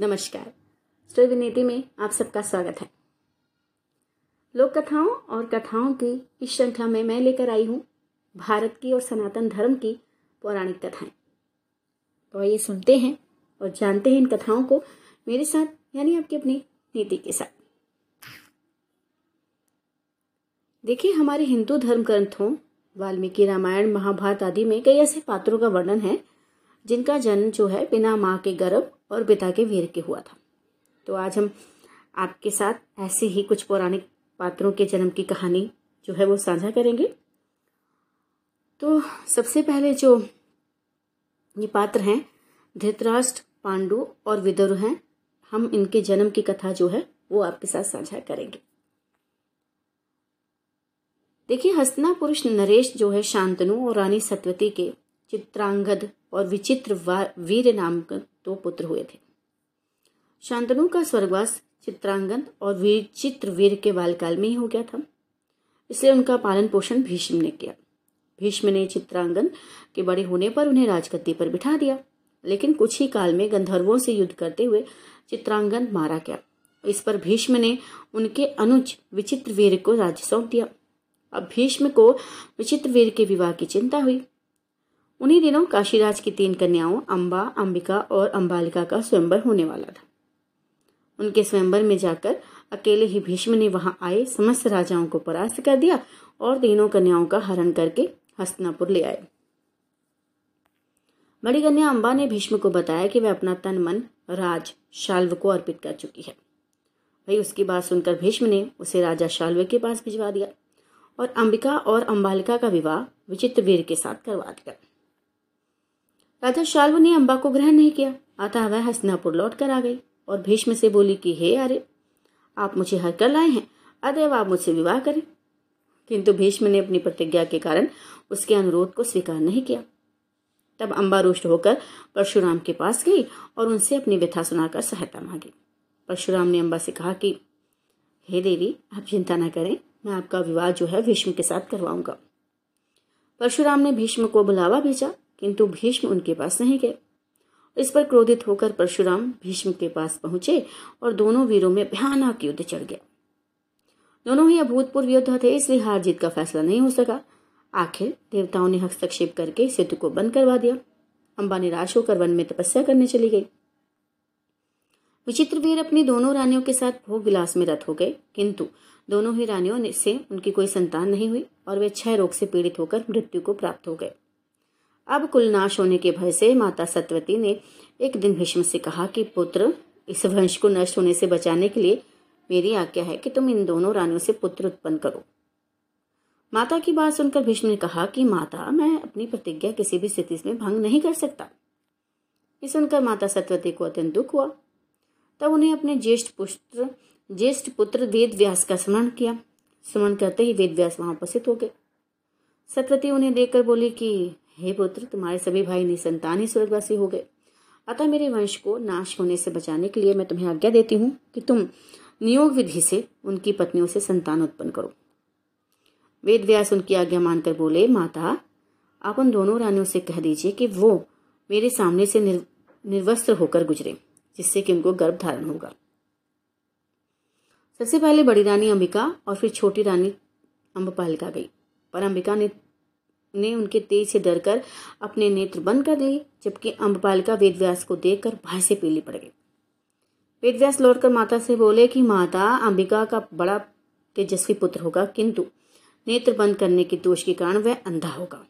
नमस्कार। स्टोरी में आप सबका स्वागत है। लोक कथाओं और कथाओं की इस श्रृंखला में मैं लेकर आई हूँ भारत की और सनातन धर्म की पौराणिक कथाएँ। तो ये सुनते हैं और जानते हैं इन कथाओं को मेरे साथ, यानी आपकी अपनी नीति के साथ। देखिए, हमारे हिंदू धर्म ग्रंथों वाल्मीकि रामायण, महाभारत आदि में कई ऐसे पात्रों का वर्णन है, जिनका जन्म जो है बिना माँ के गर्भ और पिता के वीर के हुआ था। तो आज हम आपके साथ ऐसे ही कुछ पौराणिक पात्रों के जन्म की कहानी जो है वो साझा करेंगे। तो सबसे पहले जो ये पात्र हैं, धृतराष्ट्र, पांडु और विदुर हैं, हम इनके जन्म की कथा जो है वो आपके साथ साझा करेंगे। देखिए हस्तना पुरुष नरेश जो है शांतनु और रानी सत्यवती के चित्रांगद और विचित्र वीर नाम दो पुत्र हुए थे। शांतनु का स्वर्गवास चित्रांगन और वीर के बालकाल में ही हो गया था। इसलिए उनका पालन पोषण भीष्म ने किया। भीष्म ने चित्रांगन के बड़े होने पर उन्हें राजगद्दी पर बिठा दिया। लेकिन कुछ ही काल में गंधर्वों से युद्ध करते हुए चित्रांगन मारा गया। इस पर भीष्म ने उनके अनुज विचित्र वीर को राज्य सौंप दिया। अब भीष्म को विचित्र वीर के विवाह की चिंता हुई। उन्हीं दिनों काशीराज की तीन कन्याओं, अंबा, अंबिका और अंबालिका का स्वयंवर होने वाला था। उनके स्वयंवर में जाकर अकेले ही भीष्म ने वहाँ आए, समस्त राजाओं को परास्त कर दिया और तीनों कन्याओं का हरण करके हस्तनापुर ले आए। बड़ी कन्या अंबा ने भीष्म को बताया कि वह अपना तन मन राज शाल्व को अर्पित कर चुकी है। वही उसकी बात सुनकर भीष्म ने उसे राजा शाल्व के पास भिजवा दिया और अंबिका और अंबालिका का विवाह विचित्र वीर के साथ करवा दिया। राजा शाल्व ने अम्बा को ग्रहण नहीं किया। अतः वह हस्तिनापुर लौट कर आ गई और भीष्म से बोली कि, हे अरे, आप मुझे हर कर लाए हैं। अतएव आप मुझसे विवाह करें। किंतु भीष्म ने अपनी प्रतिज्ञा के कारण उसके अनुरोध को स्वीकार नहीं किया। तब अम्बा रुष्ट होकर परशुराम के पास गई और उनसे अपनी व्यथा सुनाकर सहायता मांगी। परशुराम ने अम्बा से कहा कि, हे देवी, आप चिंता न करें। मैं आपका विवाह जो है, भीष्म के साथ करवाऊँगा। परशुराम ने भीष्म को बुलावा भेजा किंतु भीष्म उनके पास नहीं गए। इस पर क्रोधित होकर परशुराम भीष्म के पास पहुँचे और दोनों वीरों में भयानक युद्ध चढ़ गया। दोनों ही अभूतपूर्व योद्धा थे, इसलिए हार जीत का फैसला नहीं हो सका। आखिर देवताओं ने हस्तक्षेप करके युद्ध को बंद करवा दिया। अंबा निराश होकर वन में तपस्या करने चली गई। विचित्र वीर अपनी दोनों रानियों के साथ भोग विलास में रत हो गए, किंतु दोनों ही रानियों से उनकी कोई संतान नहीं हुई और वे क्षय रोग से पीड़ित होकर मृत्यु को प्राप्त हो गए। अब कुल नाश होने के भय से माता सत्यवती ने एक दिन भीष्म से कहा कि, पुत्र, इस वंश को नष्ट होने से बचाने के लिए मेरी आज्ञा है कि तुम इन दोनों रानियों से पुत्र उत्पन्न करो। माता की बात सुनकर भीष्म ने कहा कि, माता, मैं अपनी प्रतिज्ञा किसी भी स्थिति में भंग नहीं कर सकता। ये सुनकर माता सत्यवती को अत्यंत दुख हुआ। तब उन्हें अपने ज्येष्ठ पुत्र ज्येष्ठ पुत्र वेद व्यास का स्मरण किया। स्मरण करते ही वेद व्यास वहाँ उपस्थित हो गए। सत्यवती उन्हें देखकर बोली कि हे पुत्र तुम्हारे सभी भाई निसंतान ही स्वर्गवासी हो गए। अतः मेरे वंश को नाश होने से बचाने के लिए मैं तुम्हें आज्ञा देती हूँ कि तुम नियोग विधि से उनकी पत्नियों से संतान उत्पन्न करो। वेद व्यास उनकी आज्ञा मानकर बोले माता आप उन दोनों रानियों से कह दीजिए कि वो मेरे सामने से निर, निर्वस्त्र होकर गुजरे जिससे कि उनको गर्भ धारण होगा। सबसे पहले बड़ी रानी अंबिका और फिर छोटी रानी अम्बपालिका गई। पर अंबिका ने ने उनके तेज से डरकर अपने नेत्र बंद कर दिए, जबकि अम्बपालिका वेदव्यास को देखकर भय से पीली पड़ गई। वेदव्यास लौटकर माता से बोले कि, माता, अंबिका का बड़ा तेजस्वी पुत्र होगा, किंतु नेत्र बंद करने के दोष के कारण वह अंधा होगा,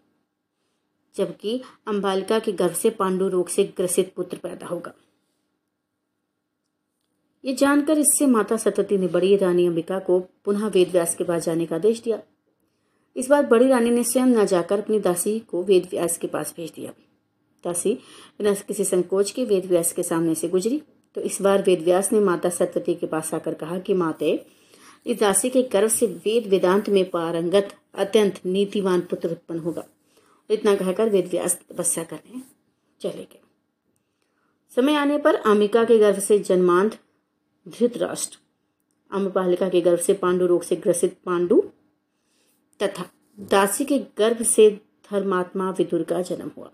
जबकि अंबालिका के गर्भ से पांडु रोग से ग्रसित पुत्र पैदा होगा। ये जानकर इससे माता सतती ने बड़ी रानी अंबिका को पुनः वेदव्यास के पास जाने का आदेश दिया। इस बार बड़ी रानी ने स्वयं न जाकर अपनी दासी को वेद व्यास के पास भेज दिया। दासी, बिना किसी संकोच के वेद व्यास के सामने से गुजरी। तो इस बार वेद व्यास ने माता सत्यवती के पास आकर कहा कि, माते, इस दासी के गर्व से वेद वेदांत में पारंगत, अत्यंत नीतिवान पुत्र उत्पन्न होगा। इतना कहकर वेद व्यास तपस्या करने चले गए। समय आने पर आमिका के गर्भ से जन्मांत धृतराष्ट्र अम्बपालिका के गर्भ से पांडु रोग से ग्रसित पांडु तथा दासी के गर्भ से धर्मात्मा विदुर का जन्म हुआ।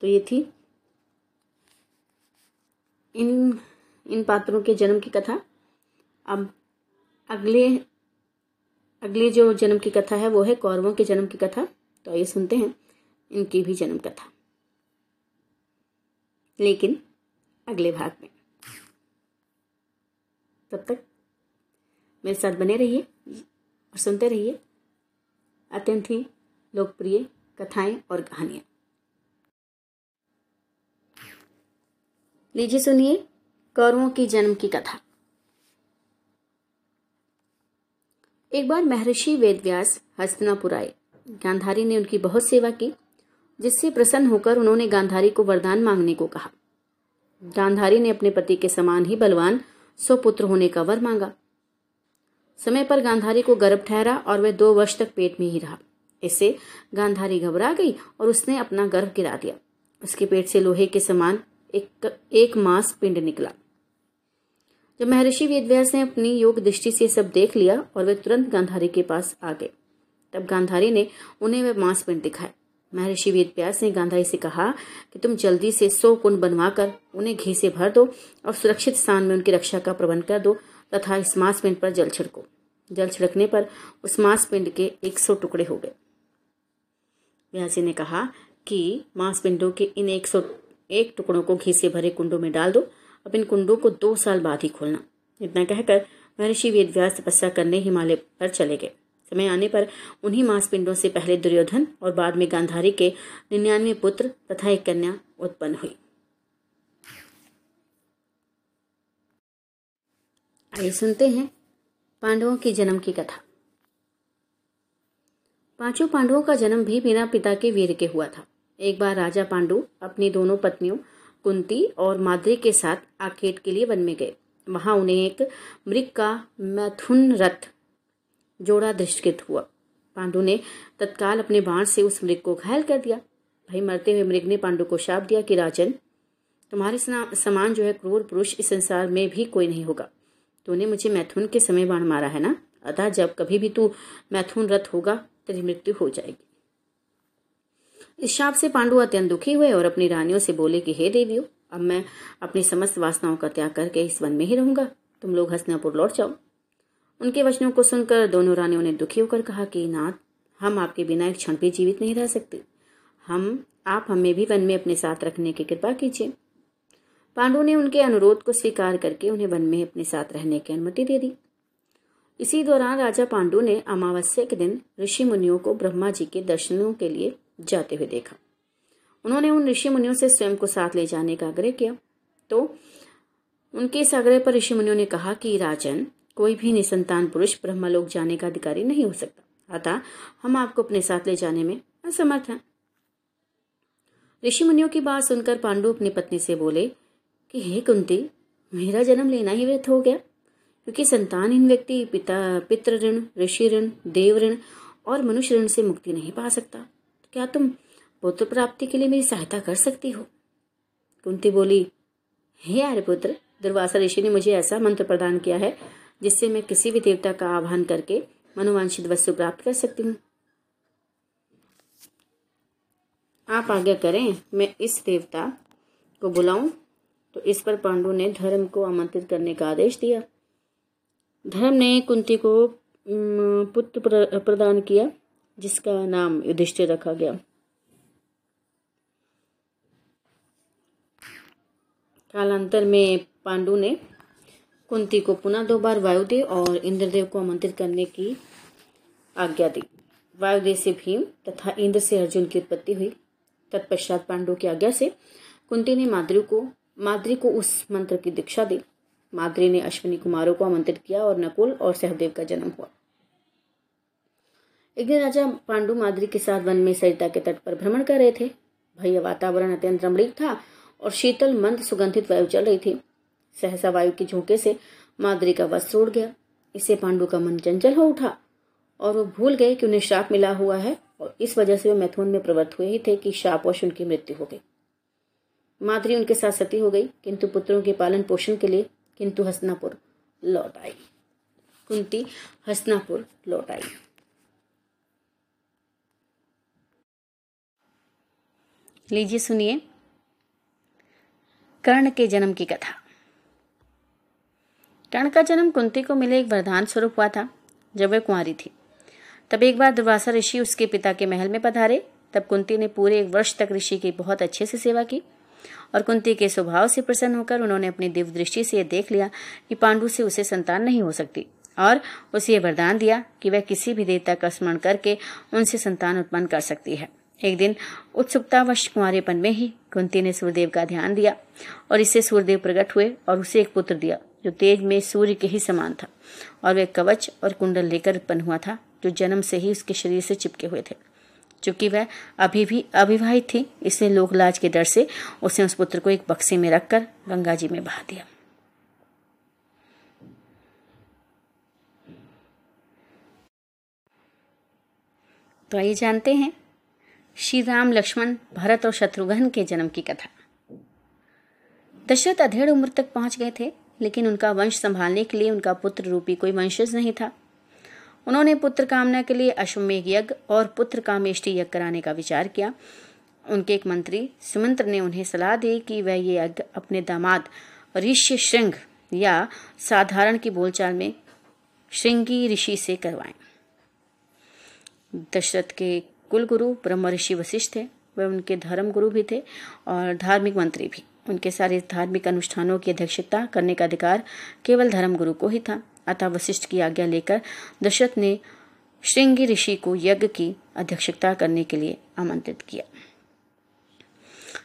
तो ये थी इन इन पात्रों के जन्म की कथा। अब अगले, अगली जो जन्म की कथा है वो है कौरवों के जन्म की कथा। तो ये सुनते हैं इनकी भी जन्म कथा। लेकिन अगले भाग में। तब तक मेरे साथ बने रहिए और सुनते रहिए। अत्यंत ही लोकप्रिय कथाएँ और कहानियाँ। लीजिए सुनिए कौरवों की जन्म की कथा। एक बार महर्षि वेदव्यास हस्तनापुर आए। गांधारी ने उनकी बहुत सेवा की, जिससे प्रसन्न होकर उन्होंने गांधारी को वरदान मांगने को कहा। गांधारी ने अपने पति के समान ही बलवान सुपुत्र होने का वर मांगा। समय पर गांधारी को गर्भ ठहरा और वह दो वर्ष तक पेट में ही रहा। इससे गांधारी घबरा गई और उसने अपना गर्भ गिरा दिया। उसके पेट से लोहे के समान एक एक मांस पिंड निकला। जब महर्षि वेदव्यास ने अपनी योग दृष्टि से सब देख लिया और वे तुरंत गांधारी के पास आ गए, तब गांधारी ने उन्हें वह मांस पिंड दिखाया। महर्षि वेदव्यास ने गांधारी से कहा कि तुम जल्दी से सौ कुंड बनवाकर उन्हें घी से भर दो और सुरक्षित स्थान में उनकी रक्षा का प्रबंध कर दो। तथा इस मांस पिंड पर जल छिड़को। जल छिड़कने पर उस मांस पिंड के एक सौ टुकड़े हो गए। व्यासी ने कहा कि मांस पिंडों के इन एक सौ, एक टुकड़ों को घी से भरे कुंडों में डाल दो। अब इन कुंडों को दो साल बाद ही खोलना। इतना कहकर महर्षि वेदव्यास तपस्या करने हिमालय पर चले गए। समय आने पर उन्हीं मांसपिंडों से पहले दुर्योधन और बाद में गांधारी के निन्यानवे पुत्र तथा एक कन्या उत्पन्न हुई। आइए सुनते हैं पांडवों की जन्म की कथा। पाँचों पांडवों का जन्म भी बिना पिता के वीर के हुआ था। एक बार राजा पांडु अपनी दोनों पत्नियों, कुंती और माद्री के साथ आखेट के लिए वन में गए। वहाँ उन्हें एक मृग का मैथुन रथ जोड़ा दृष्टित हुआ। पांडु ने तत्काल अपने बाण से उस मृग को घायल कर दिया। भाई मरते हुए मृग ने पांडु को शाप दिया कि, राजन, तुम्हारे समान जो है क्रूर पुरुष इस संसार में भी कोई नहीं होगा। तूने मुझे मैथुन के समय बाण मारा है ना? अतः जब कभी भी तू मैथुन रथ होगा, तेरी मृत्यु हो जाएगी। इस शाप से पांडु अत्यंत दुखी हुए और अपनी रानियों से बोले कि, हे देवियों, अब मैं अपनी समस्त वासनाओं का त्याग करके इस वन में ही रहूँगा। तुम लोग हसनापुर लौट जाओ। उनके वचनों को सुनकर दोनों रानियों ने दुखी होकर कहा कि नाथ हम आपके बिना एक क्षण भी जीवित नहीं रह सकते। हम, आप हमें भी वन में अपने साथ रखने की कृपा कीजिए। पांडु ने उनके अनुरोध को स्वीकार करके उन्हें वन में अपने साथ रहने की अनुमति दे दी। इसी दौरान राजा पांडु ने अमावस्या के दिन ऋषि मुनियों को ब्रह्मा जी के दर्शनों के लिए जाते हुए देखा। उन्होंने उन ऋषि मुनियों से स्वयं को साथ ले जाने का आग्रह किया। तो उनके इस आग्रह पर ऋषि मुनियों ने कहा कि, राजन, कोई भी निसंतान पुरुष ब्रह्मलोक जाने का अधिकारी नहीं हो सकता। अतः हम आपको अपने साथ ले जाने में असमर्थ हैं। ऋषि मुनियों की बात सुनकर पांडु अपनी पत्नी से बोले कि, हे कुंती, मेरा जन्म लेना ही व्यर्थ हो गया। क्योंकि संतानहीन व्यक्ति, पिता, पितृ ऋण, ऋषि ऋण, देव ऋण और मनुष्य ऋण से मुक्ति नहीं पा सकता। तो क्या तुम पुत्र प्राप्ति के लिए मेरी सहायता कर सकती हो? कुंती बोली, हे आर्य पुत्र, दुर्वासा ऋषि ने मुझे ऐसा मंत्र प्रदान किया है, जिससे मैं किसी भी देवता का आह्वान करके मनोवांछित वस्तु प्राप्त कर सकती हूँ। आप आज्ञा करें, मैं इस देवता को बुलाऊं तो इस पर पांडु ने धर्म को आमंत्रित करने का आदेश दिया। धर्म ने कुंती को पुत्र प्रदान किया, जिसका नाम युधिष्ठिर रखा गया। कालांतर में पांडु ने कुंती को पुनः दो बार वायुदेव और इंद्रदेव को आमंत्रित करने की आज्ञा दी। वायुदेव से भीम तथा इंद्र से अर्जुन की उत्पत्ति हुई। तत्पश्चात पांडु की आज्ञा से कुंती ने माद्री को माद्री को उस मंत्र की दीक्षा दी। माद्री ने अश्विनी कुमारों को आमंत्रित किया और नकुल और सहदेव का जन्म हुआ। एक दिन राजा पांडु माद्री के साथ वन में सरिता के तट पर भ्रमण कर रहे थे। भैया वातावरण अत्यंत रमणीक था और शीतल, मंद, सुगंधित वायु चल रही थी। सहसा वायु के झोंके से माद्री का वस्त्र उड़ गया। इससे पांडु का मन चंचल हो उठा और वो भूल गए कि उन्हें श्राप मिला हुआ है और इस वजह से वो मैथुन में प्रवृत्त हुए ही थे कि शापवश उनकी मृत्यु हो गई। माद्री उनके साथ सती हो गई, किंतु पुत्रों के पालन पोषण के लिए, किंतु हसनापुर लौट आई। कुंती, हसनापुर लौट आई। लीजिए सुनिए कर्ण के जन्म की कथा। कर्ण का जन्म कुंती को मिले एक वरदान स्वरूप हुआ था, जब वह कुंवारी थी। तब एक बार दुर्वासा ऋषि उसके पिता के महल में पधारे, तब कुंती ने पूरे एक वर्ष तक ऋषि की बहुत अच्छे से सेवा की। और कुंती के स्वभाव से प्रसन्न होकर उन्होंने अपनी दिव्य दृष्टि से यह देख लिया कि पांडु से उसे संतान नहीं हो सकती और उसे यह वरदान दिया कि वह किसी भी देवता का स्मरण करके उनसे संतान उत्पन्न कर सकती है। एक दिन उत्सुकतावश कुंवरेपन में ही कुंती ने सूर्यदेव का ध्यान दिया और इससे सूर्यदेव प्रकट हुए और उसे एक पुत्र दिया, जो तेज में सूर्य के ही समान था और वह कवच और कुंडल लेकर उत्पन्न हुआ था, जो जन्म से ही उसके शरीर से चिपके हुए थे। चूँकि वह अभी भी अविवाहित थी, इसलिए लोक लाज के डर से उसने उस पुत्र को एक बक्से में रखकर गंगा जी में बहा दिया। तो आइए जानते हैं श्री राम लक्ष्मण भरत और शत्रुघ्न के जन्म की कथा। दशरथ अधेड़ उम्र तक पहुँच गए थे, लेकिन उनका वंश संभालने के लिए उनका पुत्र रूपी कोई वंशज नहीं था। उन्होंने पुत्र कामना के लिए अश्वमेघ यज्ञ और पुत्र कामेष्टि यज्ञ कराने का विचार किया। उनके एक मंत्री सुमंत्र ने उन्हें सलाह दी कि वह ये यज्ञ अपने दामाद ऋष्य श्रृंग या साधारण की बोलचाल में श्रृंगी ऋषि से करवाएँ। दशरथ के कुल गुरु ब्रह्म ऋषि वशिष्ठ थे वह उनके धर्म गुरु भी थे और धार्मिक मंत्री भी। उनके सारे धार्मिक अनुष्ठानों की अध्यक्षता करने का अधिकार केवल धर्म गुरु को ही था। अतः वशिष्ठ की आज्ञा लेकर दशरथ ने श्रृंगी ऋषि को यज्ञ की अध्यक्षता करने के लिए आमंत्रित किया।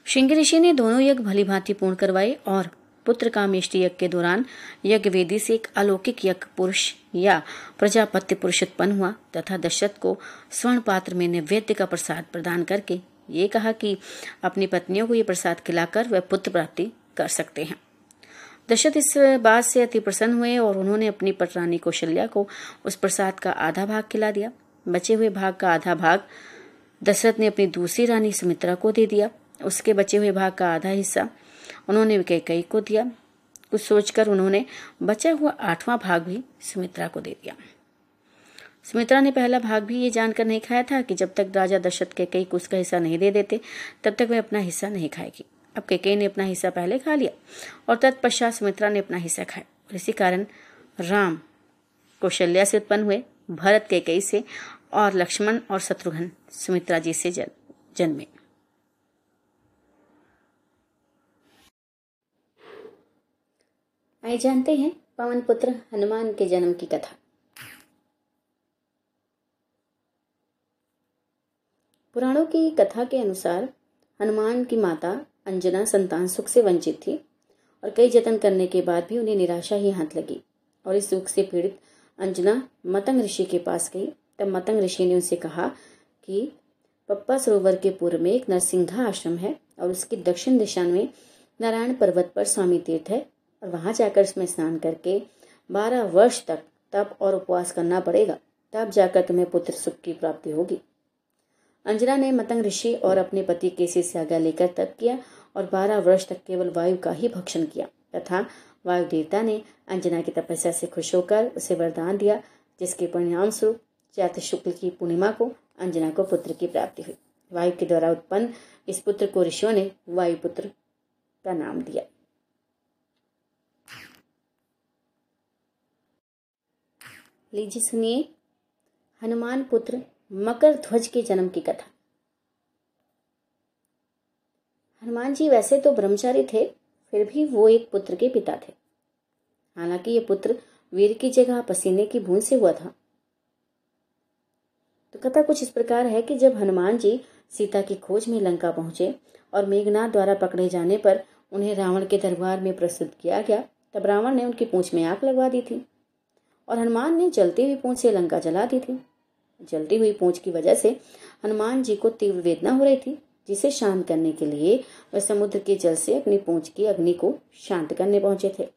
श्रृंगी ऋषि ने दोनों यज्ञ भली भांति पूर्ण करवाए और पुत्र कामेष्टि यज्ञ के दौरान यज्ञ वेदी से एक अलौकिक यज्ञ पुरुष या प्रजापत्य पुरुष उत्पन्न हुआ तथा दशरथ को स्वर्ण पात्र में नैवेद्य का प्रसाद प्रदान करके ये कहा कि अपनी पत्नियों को ये प्रसाद खिलाकर वह पुत्र प्राप्ति कर सकते हैं। दशरथ इस बात से अति प्रसन्न हुए और उन्होंने अपनी पटरानी कौशल्या को उस प्रसाद का आधा भाग खिला दिया। बचे हुए भाग का आधा भाग दशरथ ने अपनी दूसरी रानी सुमित्रा को दे दिया। उसके बचे हुए भाग का आधा हिस्सा उन्होंने कई को दिया। कुछ सोचकर उन्होंने बचा हुआ आठवां भाग भी सुमित्रा को दे दिया। सुमित्रा ने पहला भाग भी ये जानकर नहीं खाया था कि जब तक राजा दशरथ के कई उसका हिस्सा नहीं दे देते, तब तक वह अपना हिस्सा नहीं खाएगी। अब केकई ने अपना हिस्सा पहले खा लिया और तत्पश्चात सुमित्रा ने अपना हिस्सा खाया और इसी कारण राम कौशल्या से उत्पन्न हुए, भरत केकई से और लक्ष्मण और शत्रुघ्न सुमित्रा जी से जन्मे। आइए जानते हैं पवन पुत्र हनुमान के जन्म की कथा। पुराणों की कथा के अनुसार हनुमान की माता अंजना संतान सुख से वंचित थी और कई जतन करने के बाद भी उन्हें निराशा ही हाथ लगी और इस सुख से पीड़ित अंजना मतंग ऋषि के पास गई। तब मतंग ऋषि ने उनसे कहा कि, पप्पा सरोवर के पूर्व में एक नरसिंघा आश्रम है और उसकी दक्षिण दिशा में नारायण पर्वत पर स्वामी तीर्थ है और वहाँ जाकर इसमें स्नान करके बारह वर्ष तक तप और उपवास करना पड़ेगा। तब जाकर तुम्हें पुत्र सुख की प्राप्ति होगी। अंजना ने मतंग ऋषि और अपने पति केसी से आज्ञा लेकर तप किया और बारह वर्ष तक केवल वायु का ही भक्षण किया। तथा वायु देवता ने अंजना की तपस्या से खुश होकर उसे वरदान दिया, जिसके परिणाम स्वरूप चैत्र शुक्ल की पूर्णिमा को अंजना को पुत्र की प्राप्ति हुई। वायु के द्वारा उत्पन्न इस पुत्र को ऋषियों ने वायुपुत्र का नाम दिया। लीजिए सुनिए, हनुमान पुत्र मकर ध्वज के जन्म की कथा। हनुमान जी वैसे तो ब्रह्मचारी थे, फिर भी वो एक पुत्र के पिता थे। हालाँकि ये पुत्र वीर की जगह पसीने की बूंद से हुआ था। तो कथा कुछ इस प्रकार है कि जब हनुमान जी सीता की खोज में लंका पहुँचे और मेघनाथ द्वारा पकड़े जाने पर उन्हें रावण के दरबार में प्रस्तुत किया गया, तब रावण ने उनकी पूंछ में आग लगवा दी थी और हनुमान ने जलती हुई पूंछ से लंका जला दी थी। जलती हुई पूंछ की वजह से हनुमान जी को तीव्र वेदना हो रही थी, जिसे शांत करने के लिए वह समुद्र के जल से अपनी पूंछ की अग्नि को शांत करने पहुँचे थे।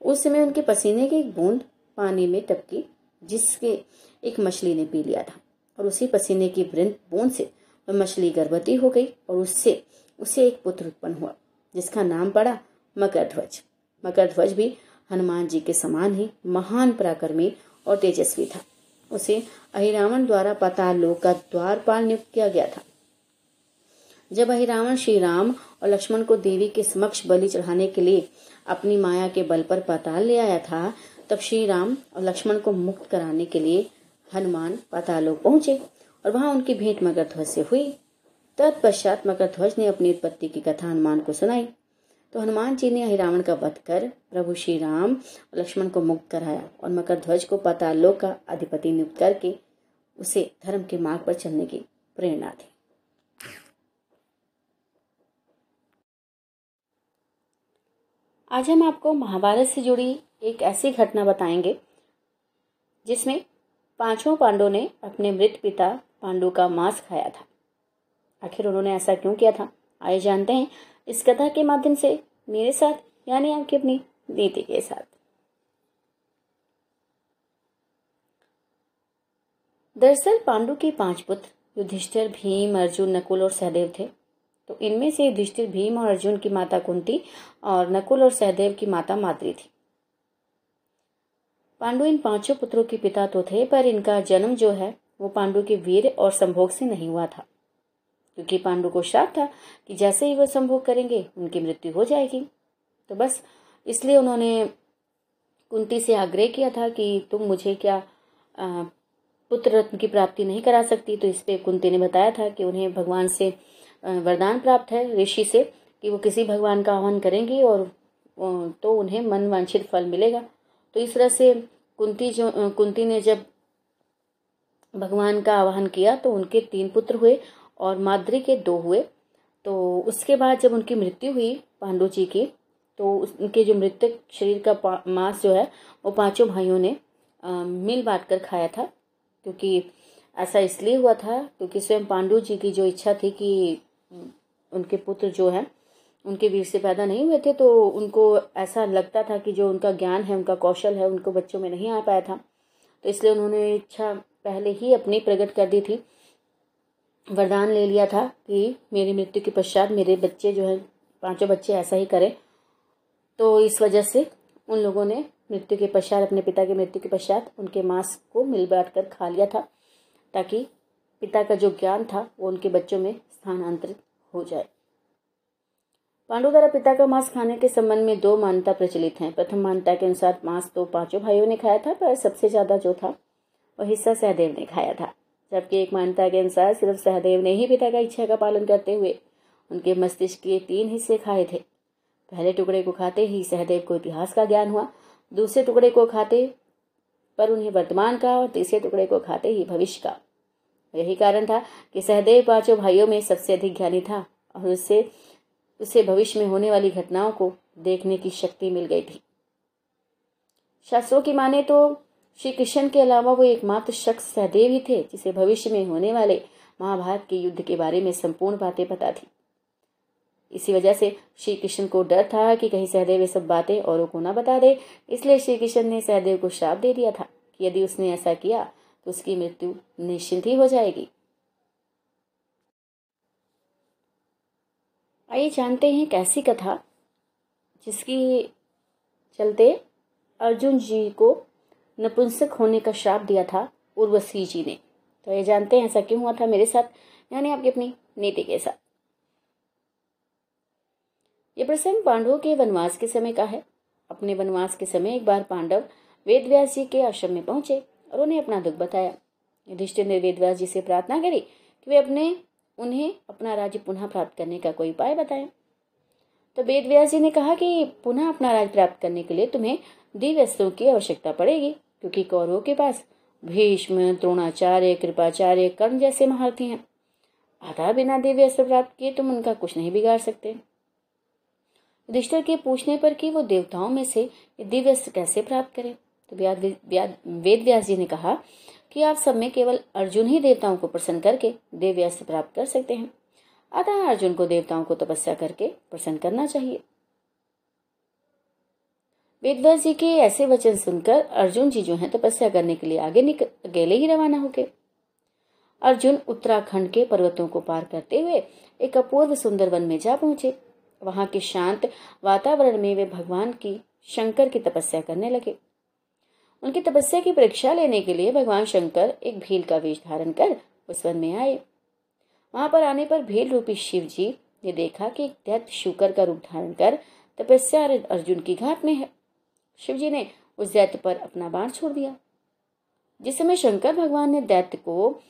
उस समय उनके पसीने की एक बूंद पानी में टपकी, जिसके एक मछली ने पी लिया था। और उसी पसीने की बूंद से वह मछली गर्भवती हो गई और उससे, उसे एक पुत्र उत्पन्न हुआ, जिसका नाम पड़ा मकर ध्वज मकर ध्वज भी हनुमान जी के समान ही महान पराक्रमी और तेजस्वी था। उसे अहिरावण द्वारा पताल लोक का द्वारपाल नियुक्त किया गया था। जब रावण श्री राम और लक्ष्मण को देवी के समक्ष बलि चढ़ाने के लिए अपनी माया के बल पर पाताल ले आया था, तब श्री राम और लक्ष्मण को मुक्त कराने के लिए हनुमान पातालोक पहुँचे और वहाँ उनकी भेंट मगरध्वज से हुई। तत्पश्चात मगरध्वज ने अपनी उत्पत्ति की कथा हनुमान को सुनाई। तो हनुमान जी ने रावण का वध कर प्रभु श्री राम लक्ष्मण को मुक्त कराया और मकर ध्वज को पातालोक का अधिपति नियुक्त करके उसे धर्म के मार्ग पर चलने की प्रेरणा दी। आज हम आपको महाभारत से जुड़ी एक ऐसी घटना बताएँगे, जिसमें पाँचों पांडवों ने अपने मृत पिता पांडु का मांस खाया था। आखिर उन्होंने ऐसा क्यों किया था? आइए जानते हैं इस कथा के माध्यम से मेरे साथ, यानी आपकी अपनी नीति के साथ। दरअसल पांडु के पाँच पुत्र, युधिष्ठिर, भीम, अर्जुन, नकुल और सहदेव थे। तो इनमें से युधिष्ठिर, भीम और अर्जुन की माता कुंती और नकुल और सहदेव की माता माद्री थी। पांडु इन पाँचों पुत्रों के पिता तो थे, पर इनका जन्म जो है, वो पांडु के वीर और संभोग से नहीं हुआ था। क्योंकि पांडु को श्राप था कि जैसे ही वह संभोग करेंगे उनकी मृत्यु हो जाएगी। तो बस इसलिए उन्होंने कुंती से आग्रह किया था कि तुम मुझे क्या आ, पुत्र रत्न की प्राप्ति नहीं करा सकती? तो इस पर कुंती ने बताया था कि उन्हें भगवान से वरदान प्राप्त है ऋषि से कि वो किसी भगवान का आह्वान करेंगे और तो उन्हें मन वांछित फल मिलेगा। तो इस तरह से कुंती जो कुंती ने जब भगवान का आह्वान किया तो उनके तीन पुत्र हुए और माद्री के दो हुए। तो उसके बाद जब उनकी मृत्यु हुई पांडु जी की तो उनके जो मृतक शरीर का मांस जो है, वो पाँचों भाइयों ने मिल बांट कर खाया था। क्योंकि ऐसा इसलिए हुआ था क्योंकि स्वयं पांडु जी की जो इच्छा थी कि उनके पुत्र जो है, उनके वीर से पैदा नहीं हुए थे तो उनको ऐसा लगता था कि जो उनका ज्ञान है, उनका कौशल है, उनको बच्चों में नहीं आ पाया था। तो इसलिए उन्होंने इच्छा पहले ही अपनी प्रकट कर दी थी। वरदान ले लिया था कि मेरी मृत्यु के पश्चात मेरे बच्चे जो है, पाँचों बच्चे ऐसा ही करें। तो इस वजह से उन लोगों ने मृत्यु के पश्चात, अपने पिता की मृत्यु के पश्चात उनके मांस को मिल बांट कर खा लिया था, ताकि पिता का जो ज्ञान था, वो उनके बच्चों में स्थानांतरित हो जाए। पांडु द्वारा पिता का मांस खाने के संबंध में दो मान्यता प्रचलित हैं। प्रथम मान्यता के अनुसार मांस तो पाँचों भाइयों ने खाया था, पर सबसे ज़्यादा जो था वह हिस्सा सहदेव ने खाया था। जबकि एक मान्यता के अनुसार सिर्फ़ सहदेव ने ही पिता का इच्छा का पालन करते हुए उनके मस्तिष्क के तीन हिस्से खाए थे। पहले टुकड़े को खाते ही सहदेव को इतिहास का ज्ञान हुआ, दूसरे टुकड़े को खाते पर उन्हें वर्तमान का और तीसरे टुकड़े को खाते ही भविष्य का। यही कारण था कि सहदेव पाँचों भाइयों में सबसे अधिक ज्ञानी था और उससे उसे भविष्य में होने वाली घटनाओं को देखने की शक्ति मिल गई थी। शास्त्रों की माने तो श्री कृष्ण के अलावा वो एकमात्र शख्स सहदेव ही थे, जिसे भविष्य में होने वाले महाभारत के युद्ध के बारे में संपूर्ण बातें पता थी। इसी वजह से श्री कृष्ण को डर था कि कहीं सहदेव ये सब बातें औरों को ना बता दे, इसलिए श्री कृष्ण ने सहदेव को श्राप दे दिया था कि यदि उसने ऐसा किया तो उसकी मृत्यु निश्चिंत ही हो जाएगी। आइए जानते हैं एक ऐसी कथा, जिसकी चलते अर्जुन जी को नपुंसक होने का श्राप दिया था उर्वशी जी ने। तो ये जानते हैं ऐसा क्यों हुआ था मेरे साथ? यानी आपकी अपनी नीति के साथ। ये प्रसंग पांडवों के वनवास के समय का है। अपने वनवास के समय एक बार पांडव वेदव्यास जी के आश्रम में पहुँचे और उन्हें अपना दुख बताया। युधिष्ठिर ने वेदव्यास जी से प्रार्थना करी कि वे अपने, उन्हें अपना राज्य पुनः प्राप्त करने का कोई उपाय बताएँ। तो वेदव्यास जी ने कहा कि पुनः अपना राज्य प्राप्त करने के लिए तुम्हें दिव्य की आवश्यकता पड़ेगी। क्योंकि कौरवों के पास भीष्म, द्रोणाचार्य, कृपाचार्य, कर्ण जैसे महारथी हैं। आधा बिना दिव्य अस्त्र प्राप्त किए तुम उनका कुछ नहीं बिगाड़ सकते। युधिष्ठिर के पूछने पर कि वो देवताओं में से दिव्य अस्त्र कैसे प्राप्त करें? तो वेद व्यास जी ने कहा कि आप सब में केवल अर्जुन ही देवताओं को प्रसन्न करके दिव्य अस्त्र प्राप्त कर सकते हैं। अतः अर्जुन को देवताओं को तपस्या करके प्रसन्न करना चाहिए। वेदव्यास जी के ऐसे वचन सुनकर अर्जुन जी जो हैं तपस्या करने के लिए आगे निकल अकेले ही रवाना हो गए। अर्जुन उत्तराखंड के पर्वतों को पार करते हुए एक अपूर्व सुंदर वन में जा पहुँचे। वहाँ के शांत वातावरण में वे भगवान की शंकर की तपस्या करने लगे। उनकी तपस्या की परीक्षा लेने के लिए भगवान शंकर एक भील का वेश धारण कर उस वन में आए। वहाँ पर आने पर भील रूपी शिव जी ने देखा कि एक दैत्य शुकर का रूप धारण कर तपस्या अर्जुन की घाट में है। शिव जी ने उस दैत्य पर अपना बाण छोड़ दिया। जिस समय शंकर भगवान ने दैत्य को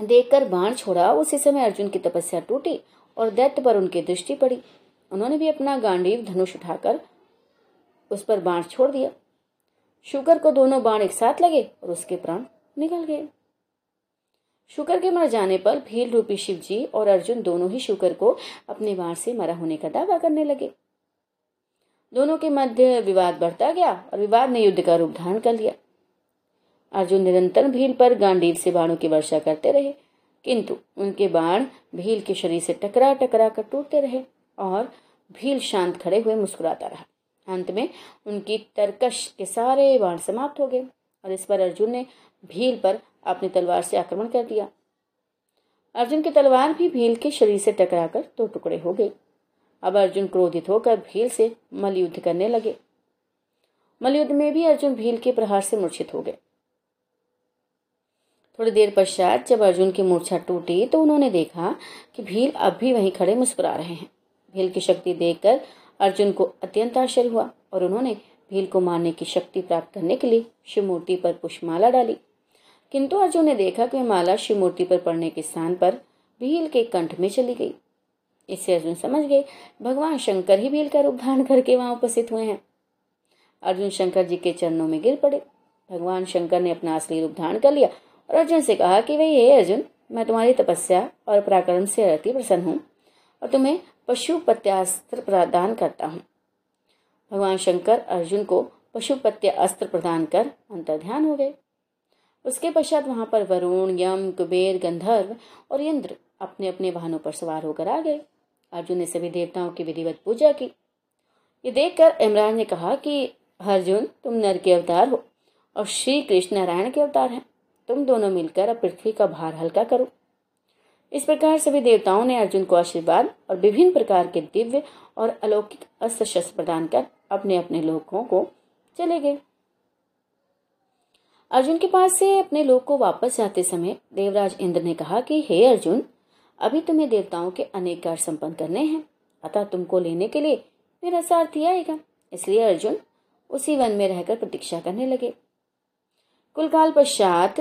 देखकर बाण छोड़ा, उसी समय अर्जुन की तपस्या टूटी और दैत्य पर उनकी दृष्टि पड़ी। उन्होंने भी अपना गांडीव धनुष उठाकर उस पर बाण छोड़ दिया। शुकर को दोनों बाण एक साथ लगे और उसके प्राण निकल गए। शुकर के मर जाने पर भील रूपी शिव जी और अर्जुन दोनों ही शुकर को अपने बाण से मरा होने का दावा करने लगे। दोनों के मध्य विवाद बढ़ता गया और विवाद ने युद्ध का रूप धारण कर लिया। अर्जुन निरंतर भील पर गांडीव से बाणों की वर्षा करते रहे, किंतु उनके बाण भील के शरीर से टकरा टकरा कर टूटते रहे और भील शांत खड़े हुए मुस्कुराता रहा। अंत में उनकी तरकश के सारे बाण समाप्त हो गए और इस पर अर्जुन ने भील पर अपनी तलवार से आक्रमण कर दिया। अर्जुन की तलवार भी भील के शरीर से टकराकर दो टुकड़े हो गई। अब अर्जुन क्रोधित होकर भील से मलयुद्ध करने लगे। मलयुद्ध में भी अर्जुन भील के प्रहार से मूर्छित हो गए। थोड़ी देर पश्चात जब अर्जुन की मूर्छा टूटी तो उन्होंने देखा कि भील अब भी वहीं खड़े मुस्कुरा रहे हैं। भील की शक्ति देखकर अर्जुन को अत्यंत आश्चर्य हुआ और उन्होंने भील को मारने की शक्ति प्राप्त करने के लिए शिव मूर्ति पर पुष्पमाला डाली। किंतु अर्जुन ने देखा कि माला शिव मूर्ति पर पड़ने के स्थान पर भील के कंठ में चली गई। इससे अर्जुन समझ गए। भगवान शंकर ही भील का रूप धारण करके वहाँ उपस्थित हुए हैं। अर्जुन शंकर जी के चरणों में गिर पड़े। भगवान शंकर ने अपना असली रूप धारण कर लिया और अर्जुन से कहा कि भाई हे अर्जुन, मैं तुम्हारी तपस्या और पराक्रम से अति प्रसन्न हूँ और तुम्हें पशुपत्यास्त्र प्रदान करता हूँ। भगवान शंकर अर्जुन को पशुपत्य अस्त्र प्रदान कर अंतर्ध्यान हो गए। उसके पश्चात वहाँ पर वरुण, यम, कुबेर, गंधर्व और इंद्र अपने अपने वाहनों पर सवार होकर आ गए। अर्जुन ने सभी देवताओं की विधिवत पूजा की। ये देखकर इमरान ने कहा कि, अर्जुन, तुम नर के अवतार हो और श्री कृष्ण नारायण के अवतार हैं। तुम दोनों मिलकर अब पृथ्वी का भार हल्का करो। इस प्रकार सभी देवताओं ने अर्जुन को आशीर्वाद और विभिन्न प्रकार के दिव्य और अलौकिक अस्त्र शस्त्र प्रदान कर अपने अपने लोगों को चले गए। अर्जुन के पास से अपने लोग को वापस जाते समय देवराज इंद्र ने कहा कि, हे अर्जुन अभी तुम्हें देवताओं के अनेक कार्य संपन्न करने हैं। अतः तुमको लेने के लिए मेरा सारथी आएगा। इसलिए अर्जुन उसी वन में रहकर प्रतीक्षा करने लगे। कुल काल पश्चात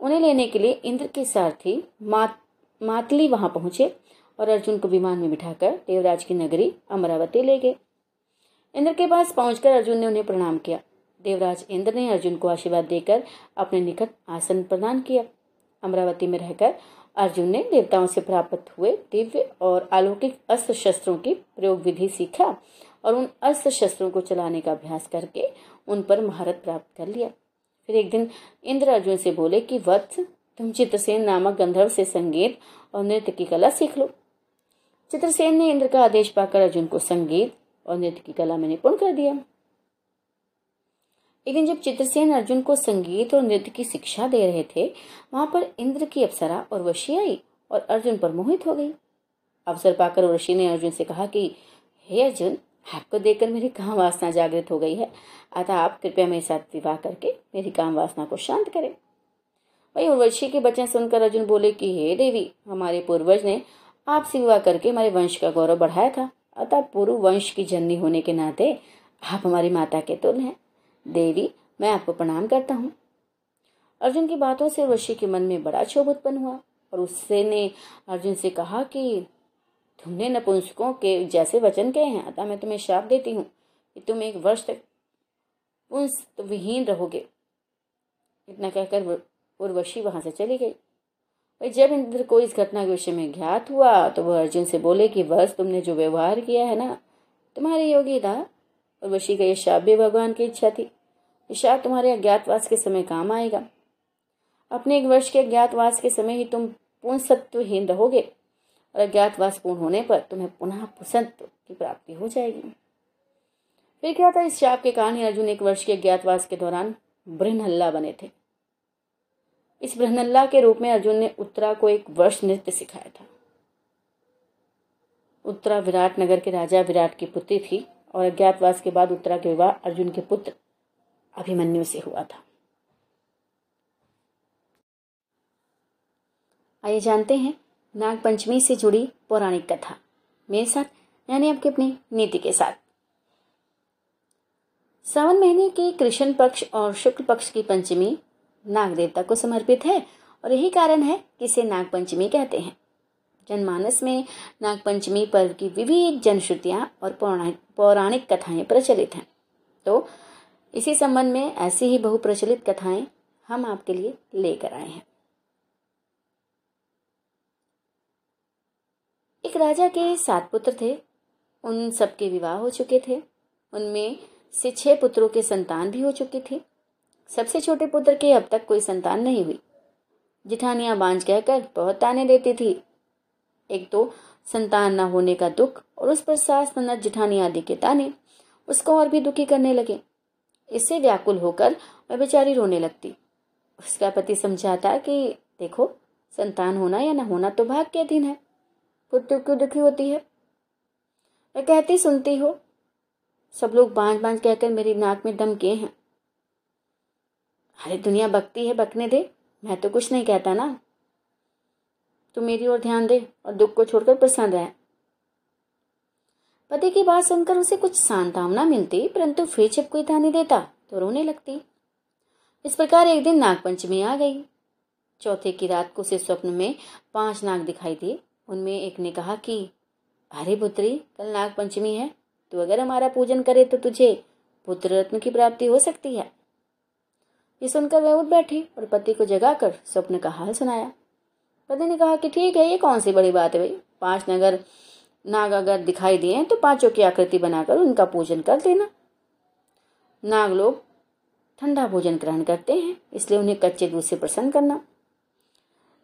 उन्हें लेने के लिए इंद्र के सारथी मात, मातली वहाँ पहुँचे और अर्जुन को विमान में बिठाकर देवराज की नगरी अमरावती ले गए। इंद्र के पास पहुंचकर अर्जुन ने उन्हें प्रणाम किया। देवराज इंद्र ने अर्जुन को आशीर्वाद देकर अपने निकट आसन प्रदान किया। अमरावती में रहकर अर्जुन ने देवताओं से प्राप्त हुए दिव्य और अलौकिक अस्त्र शस्त्रों की प्रयोग विधि सीखा और उन अस्त्र शस्त्रों को चलाने का अभ्यास करके उन पर महारत प्राप्त कर लिया। फिर एक दिन इंद्र अर्जुन से बोले कि, वत्स, तुम चित्रसेन नामक गंधर्व से संगीत और नृत्य की कला सीख लो। चित्रसेन ने इंद्र का आदेश पाकर अर्जुन को संगीत और नृत्य की कला में निपुण कर दिया। एक दिन जब चित्रसेन अर्जुन को संगीत और नृत्य की शिक्षा दे रहे थे, वहाँ पर इंद्र की अप्सरा और वशी आई और अर्जुन पर मोहित हो गई। अवसर पाकर ऋषि ने अर्जुन से कहा कि, हे अर्जुन, आपको देखकर मेरी काम वासना जागृत हो गई है। अतः आप कृपया मेरे साथ विवाह करके मेरी काम वासना को शांत करें। वही उर्वशी के वचन सुनकर अर्जुन बोले कि, हे देवी, हमारे पूर्वज ने आपसे विवाह करके हमारे वंश का गौरव बढ़ाया था। अतः पूर्व वंश की जननी होने के नाते आप हमारी माता के तुल्य हैं। देवी, मैं आपको प्रणाम करता हूँ। अर्जुन की बातों से उर्वशी के मन में बड़ा क्षोभ उत्पन्न हुआ और उससे ने अर्जुन से कहा कि तुमने नपुंसकों के जैसे वचन कहे हैं, अतः मैं तुम्हें श्राप देती हूँ कि तुम एक वर्ष तक पुंस विहीन रहोगे। इतना कहकर उर्वशी वहाँ से चली गई। भाई, जब इंद्र को इस घटना के विषय में ज्ञात हुआ तो वह अर्जुन से बोले कि बस तुमने जो व्यवहार किया है ना, तुम्हारे योगी था उर्वशी का यह शाप भी भगवान की इच्छा थी। शाप तुम्हारे अज्ञातवास के समय काम आएगा। अपने एक वर्ष के अज्ञातवास के समय ही तुम पूर्ण सत्वहीन रहोगे और अज्ञातवास पूर्ण होने पर तुम्हें पुनः पुसत्व की प्राप्ति हो जाएगी। फिर क्या था इस शाप के कारण ही अर्जुन एक वर्ष के अज्ञातवास के दौरान ब्रहनल्ला बने थे। इस ब्रहनल्ला के रूप में अर्जुन ने उत्तरा को एक वर्ष नृत्य सिखाया था। उत्तरा विराट नगर के राजा विराट की पुत्री थी। और अज्ञातवास के बाद उत्तरा के विवाह अर्जुन के पुत्र अभिमन्यु से हुआ था। आइए जानते हैं नाग पंचमी से जुड़ी पौराणिक कथा। मेरे साथ, यानी आपके अपनी नीति के साथ। सावन महीने के कृष्ण पक्ष और शुक्ल पक्ष की पंचमी नाग देवता को समर्पित है और यही कारण है कि इसे नाग पंचमी कहते हैं। जनमानस में नागपंचमी पर्व की विविध जनश्रुतियाँ और पौराणिक पौराणिक कथाएँ प्रचलित हैं। तो इसी संबंध में ऐसी ही बहुप्रचलित कथाएँ हम आपके लिए लेकर आए हैं। एक राजा के सात पुत्र थे। उन सबके विवाह हो चुके थे। उनमें से छह पुत्रों के संतान भी हो चुकी थी। सबसे छोटे पुत्र के अब तक कोई संतान नहीं हुई। जिठानियाँ बांझ कहकर बहुत ताने देती थी। एक तो संतान न होने का दुख और उस पर सास ननद जिठानी आदि के ताने उसको और भी दुखी करने लगे। इससे व्याकुल होकर वह बेचारी रोने लगती। उसका पति समझाता कि देखो, संतान होना या न होना तो भाग के अधीन है। पुत्र क्यों दुखी होती है? मैं कहती सुनती हो। सब लोग बांझ बांझ कहकर मेरी नाक में दम किए हैं। अरे दुनिया बकती है, बकने दे। मैं तो कुछ नहीं कहता ना। तू मेरी ओर ध्यान दे और दुख को छोड़कर प्रसन्न रहे। पति की बात सुनकर उसे कुछ सांत्वना मिलती, परंतु फिर जब कोई ध्यान देता तो रोने लगती। इस प्रकार एक दिन नागपंचमी आ गई। चौथे की रात को उसे स्वप्न में पाँच नाग दिखाई दिए। उनमें एक ने कहा कि, अरे पुत्री, कल नाग पंचमी है तो अगर हमारा पूजन करे तो तुझे पुत्र रत्न की प्राप्ति हो सकती है। ये सुनकर वह उठ बैठी और पति को जगाकर स्वप्न का हाल सुनाया। पति ने कहा कि ठीक है, ये कौन सी बड़ी बात है भाई? पाँच नगर, नाग अगर दिखाई दिए तो पाँचों की आकृति बनाकर उनका पूजन कर देना नाग लोग ठंडा भोजन ग्रहण करते हैं, इसलिए उन्हें कच्चे दूध से प्रसन्न करना।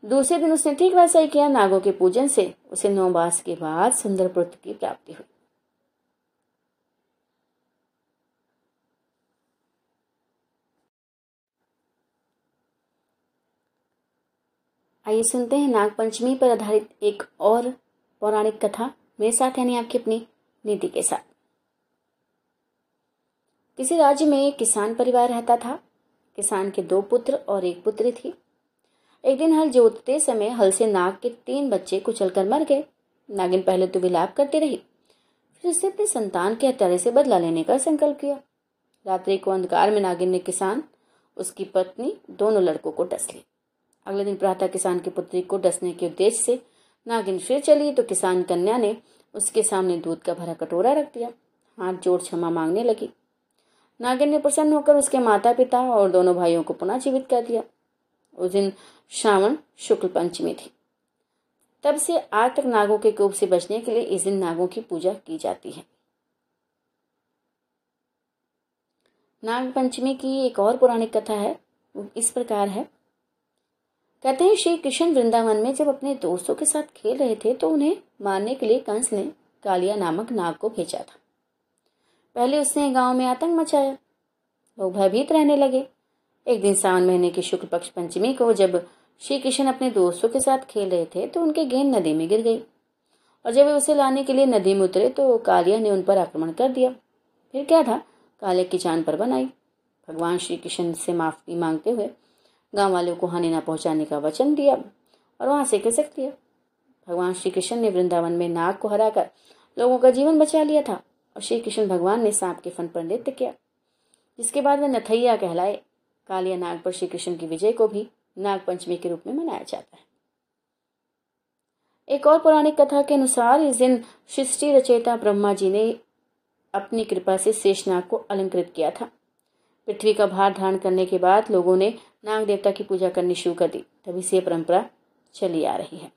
दूसरे दिन उसने ठीक वैसा ही किया, नागों के पूजन से। उसे नौ मास के बाद सुंदर पुत्र की प्राप्ति हुई। आइए सुनते हैं नागपंचमी पर आधारित एक और पौराणिक कथा मेरे साथ यानी आपकी अपनी नीति के साथ। किसी राज्य में एक किसान परिवार रहता था। किसान के दो पुत्र और एक पुत्री थी। एक दिन हल जोतते समय हल से नाग के तीन बच्चे कुचलकर मर गए। नागिन पहले तो विलाप करती रही, फिर उसने अपनी संतान के हत्यारे से बदला लेने का संकल्प किया। रात्रि को अंधकार में नागिन ने किसान, उसकी पत्नी, दोनों लड़कों को डस ली। अगले दिन प्रातः किसान की पुत्री को डसने के उद्देश्य से नागिन फिर चली तो किसान कन्या ने उसके सामने दूध का भरा कटोरा रख दिया। हाथ जोड़ क्षमा मांगने लगी। नागिन ने प्रसन्न होकर उसके माता पिता और दोनों भाइयों को पुनः जीवित कर दिया। उस दिन श्रावण शुक्ल पंचमी थी। तब से आज तक नागों के कोप से बचने के लिए इस दिन नागों की पूजा की जाती है। नाग पंचमी की एक और पौराणिक कथा है इस प्रकार है। कहते हैं, श्री कृष्ण वृंदावन में जब अपने दोस्तों के साथ खेल रहे थे तो उन्हें मारने के लिए कंस ने कालिया नामक नाग को भेजा था। पहले उसने गाँव में आतंक मचाया। लोग भयभीत रहने लगे। एक दिन सावन महीने की शुक्ल पक्ष पंचमी को जब श्री कृष्ण अपने दोस्तों के साथ खेल रहे थे तो उनके गेंद नदी में गिर गई। और जब वे उसे लाने के लिए नदी में उतरे तो कालिया ने उन पर आक्रमण कर दिया। फिर क्या था? कालिया की जान पर बनाई भगवान श्री कृष्ण से माफ़ी मांगते हुए गाँव वालों को हानि न पहुँचाने का वचन दिया और वहाँ से खिसक दिया भगवान श्री कृष्ण ने वृंदावन में नाग को हराकर लोगों का जीवन बचा लिया था और श्री कृष्ण भगवान ने सांप के फन पर नृत्य किया, जिसके बाद वह नथैया कहलाए। कालिया नाग पर श्री कृष्ण की विजय को भी नाग पंचमी के रूप में मनाया जाता है। एक और पौराणिक कथा के अनुसार इस दिन सृष्टि रचयिता ब्रह्मा जी ने अपनी कृपा से शेषनाग को अलंकृत किया था। पृथ्वी का भार धारण करने के बाद लोगों ने नाग देवता की पूजा करनी शुरू कर दी। तभी से यह परंपरा चली आ रही है।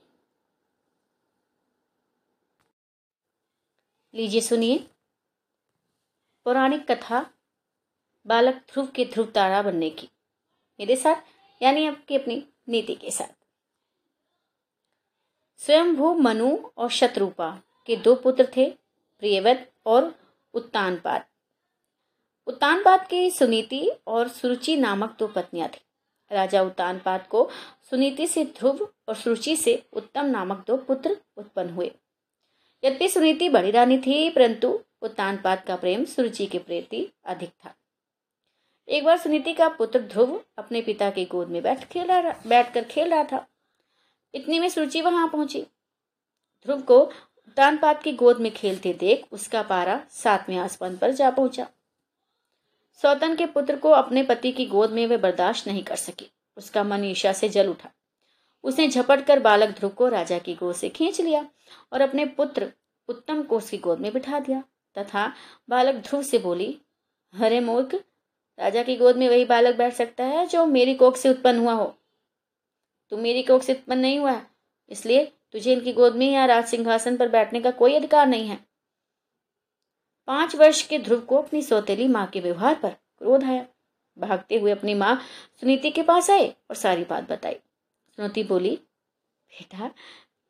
लीजिए सुनिए। पौराणिक कथा बालक ध्रुव के ध्रुव तारा बनने की। मेरे साथ, यानी आपकी अपनी नीति के साथ। स्वयंभू मनु और शत्रुपा के दो पुत्र थे प्रियवत और उत्तानपाद। उत्तानपाद की सुनीति और सुरुचि नामक दो पत्नियाँ थी। राजा उत्तानपाद को सुनीति से ध्रुव और सुरुचि से उत्तम नामक दो पुत्र उत्पन्न हुए। यद्यपि सुनीति बड़ी रानी थी, परंतु उत्तानपाद का प्रेम सुरुचि के प्रति अधिक था। एक बार सुनीति का पुत्र ध्रुव अपने पिता की गोद में बैठ खेल रहा बैठ कर खेल रहा था। इतनी में सुरुचि वहाँ पहुँची। ध्रुव को तानपात की गोद में खेलते देख उसका पारा सातवें आसमान पर जा पहुँचा। सौतन के पुत्र को अपने पति की गोद में वे बर्दाश्त नहीं कर सकी। उसका मन ईर्षा से जल उठा। उसने झपट कर बालक ध्रुव को राजा की गोद से खींच लिया और अपने पुत्र उत्तम को उसकी गोद में बिठा दिया। तथा बालक ध्रुव से बोली हरे मूर्ख, राजा की गोद में वही बालक बैठ सकता है जो मेरी कोख से उत्पन्न हुआ हो। तू मेरी कोख से उत्पन्न नहीं हुआ, इसलिए तुझे इनकी गोद में या राज सिंहासन पर बैठने का कोई अधिकार नहीं है। पाँच वर्ष के ध्रुव को अपनी सौतेली माँ के व्यवहार पर क्रोध आया। भागते हुए अपनी माँ सुनीति के पास आए और सारी बात बताई। सुनीति बोली, बेटा,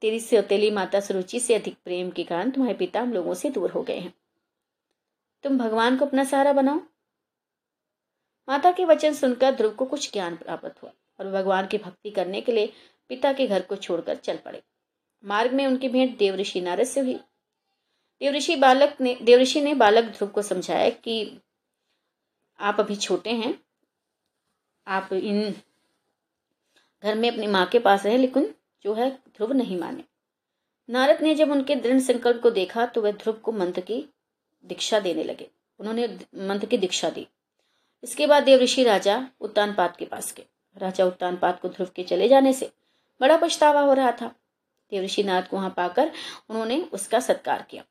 तेरी सौतेली माता सुरुचि से अधिक प्रेम के कारण तुम्हारे पिता हम लोगों से दूर हो गए हैं। तुम भगवान को अपना सहारा बनाओ। माता के वचन सुनकर ध्रुव को कुछ ज्ञान प्राप्त हुआ और भगवान की भक्ति करने के लिए पिता के घर को छोड़कर चल पड़े। मार्ग में उनकी भेंट देवऋषि नारद से हुई। देवऋषि बालक ने, देवऋषि ने बालक ध्रुव को समझाया कि आप अभी छोटे हैं। आप इन घर में अपनी माँ के पास रहे, लेकिन जो है ध्रुव नहीं माने। नारद ने जब उनके दृढ़ संकल्प को देखा तो वह ध्रुव को मंत्र की दीक्षा देने लगे। उन्होंने मंत्र की दीक्षा दी। इसके बाद देवऋषि राजा उत्तानपात के पास गए। राजा उत्तानपात को ध्रुव के चले जाने से बड़ा पछतावा हो रहा था। देवऋषि नारद को वहाँ पाकर उन्होंने उसका सत्कार किया।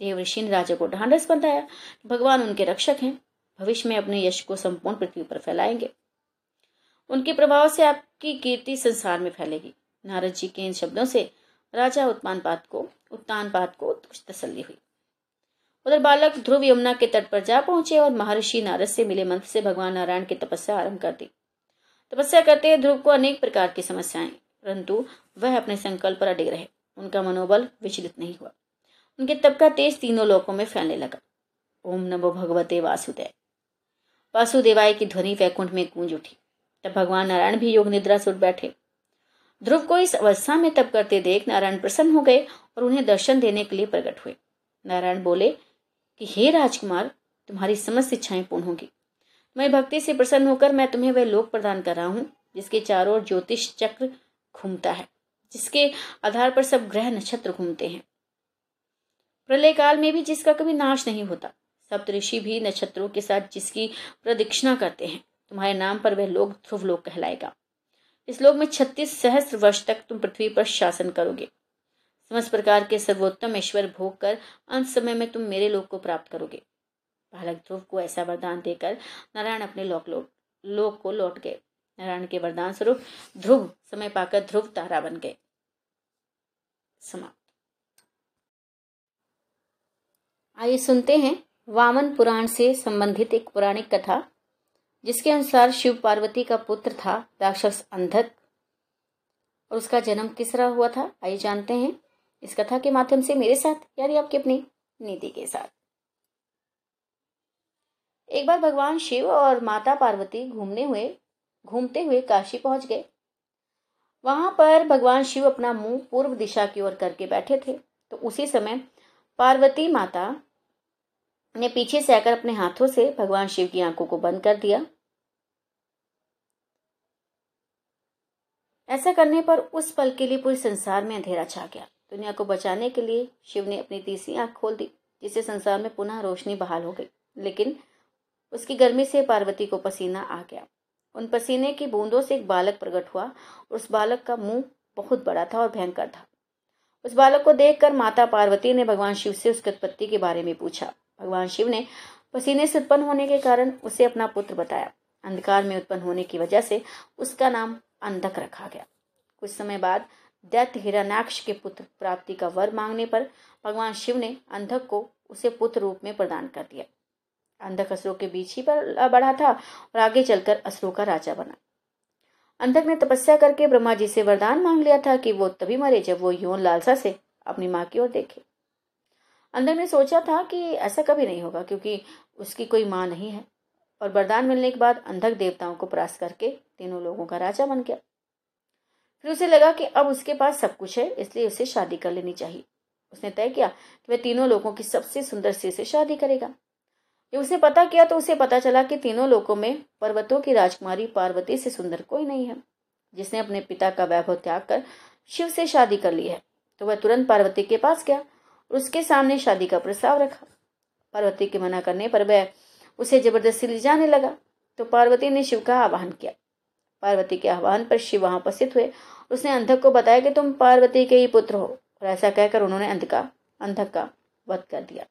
देवऋषि ने राजा को ढांढस बंधाया भगवान उनके रक्षक हैं। भविष्य में अपने यश को संपूर्ण पृथ्वी पर फैलाएँगे। उनके प्रभाव से आपकी कीर्ति संसार में फैलेगी। नारद जी के इन शब्दों से राजा उत्तानपात को, उत्तान पात को कुछ तसल्ली हुई। उधर बालक ध्रुव यमुना के तट पर जा पहुँचे और महर्षि नारद से मिले मंत्र से भगवान नारायण की तपस्या आरंभ कर दी। तपस्या करते हुए ध्रुव को अनेक प्रकार की समस्याएँ, परंतु वह अपने संकल्प पर अडिग रहे। उनका मनोबल विचलित नहीं हुआ। उनके तप का तेज तीनों लोकों में फैलने लगा। ओम नमो भगवते वासुदेव। वासुदेवाय की ध्वनि वैकुंठ में गूंज उठी। तब भगवान नारायण भी योग निद्रा सुट बैठे। ध्रुव को इस अवस्था में तप करते देख नारायण प्रसन्न हो गए और उन्हें दर्शन देने के लिए प्रकट हुए। नारायण बोले कि, हे राजकुमार, तुम्हारी समस्त इच्छाएँ पूर्ण होगी। मैं भक्ति से प्रसन्न होकर मैं तुम्हें वह लोक प्रदान कर रहा हूँ, जिसके चारों ओर ज्योतिष चक्र घूमता है, जिसके आधार पर सब ग्रह नक्षत्र घूमते हैं। प्रलय काल में भी जिसका कभी नाश नहीं होता। सप्तऋषि भी नक्षत्रों के साथ जिसकी प्रदक्षिणा करते हैं। तुम्हारे नाम पर वह लोग ध्रुव लोग कहलाएगा। इस लोक में छत्तीस सहस्त्र वर्ष तक तुम पृथ्वी पर शासन करोगे। समस्त प्रकार के सर्वोत्तम ईश्वर भोग कर अंत समय में तुम मेरे लोक को प्राप्त करोगे। बालक ध्रुव को ऐसा वरदान देकर नारायण अपने लोक लोक लोक को लौट गए। नारायण के वरदान स्वरूप ध्रुव, समय पाकर ध्रुव तारा बन गए। समाप्त। आइए सुनते हैं वामन पुराण से संबंधित एक पुराणिक कथा, जिसके अनुसार शिव पार्वती का पुत्र था राक्षस अंधक, और उसका जन्म किस तरह हुआ था, आइए जानते हैं। इस कथा के माध्यम से मेरे साथ, यानी आपकी अपनी नीति के साथ। एक बार भगवान शिव और माता पार्वती घूमने हुए, घूमते हुए काशी पहुँच गए। वहाँ पर भगवान शिव अपना मुँह पूर्व दिशा की ओर करके बैठे थे तो उसी समय पार्वती माता ने पीछे से आकर अपने हाथों से भगवान शिव की आँखों को बंद कर दिया। ऐसा करने पर उस पल के लिए पूरे संसार में अंधेरा छा गया। दुनिया को बचाने के लिए शिव ने अपनी तीसरी आँख खोल दी, जिससे संसार में पुनः रोशनी बहाल हो गई। लेकिन उसकी गर्मी से पार्वती को पसीना आ गया। उन पसीने की बूंदों से एक बालक प्रकट हुआ उस बालक का मुँह बहुत बड़ा था और भयंकर था। उस बालक को देखकर माता पार्वती ने भगवान शिव से उसकी उत्पत्ति के बारे में पूछा। भगवान शिव ने पसीने से उत्पन्न होने के कारण उसे अपना पुत्र बताया। अंधकार में उत्पन्न होने की वजह से उसका नाम अंधक रखा गया। कुछ समय बाद दैत्य हिरण्याक्ष के पुत्र प्राप्ति का वर मांगने पर भगवान शिव ने अंधक को उसे पुत्र रूप में प्रदान कर दिया। अंधक असुरों के बीच ही पर बढ़ा था और आगे चलकर असुरों का राजा बना। अंधक ने तपस्या करके ब्रह्मा जी से वरदान मांग लिया था कि वो तभी मरे जब वो यौन लालसा से अपनी माँ की ओर देखे। अंधक ने सोचा था कि ऐसा कभी नहीं होगा क्योंकि उसकी कोई माँ नहीं है। और वरदान मिलने के बाद अंधक देवताओं को परास्त करके तीनों लोगों का राजा बन गया। फिर उसे लगा कि अब उसके पास सब कुछ है, इसलिए उसे शादी कर लेनी चाहिए। उसने तय किया कि वह तीनों लोगों की सबसे सुंदर स्त्री से शादी करेगा। जब उसे पता किया तो उसे पता चला कि तीनों लोकों में पर्वतों की राजकुमारी पार्वती से सुंदर कोई नहीं है, जिसने अपने पिता का वैभव त्याग कर शिव से शादी कर ली है। तो वह तुरंत पार्वती के पास गया और उसके सामने शादी का प्रस्ताव रखा। पार्वती के मना करने पर वह उसे ज़बरदस्ती ले जाने लगा तो पार्वती ने शिव का आह्वान किया। पार्वती के आह्वान पर शिव वहाँ उपस्थित हुए। उसने अंधक को बताया कि तुम पार्वती के ही पुत्र हो और ऐसा कहकर उन्होंने अंध का अंधक का वध कर दिया।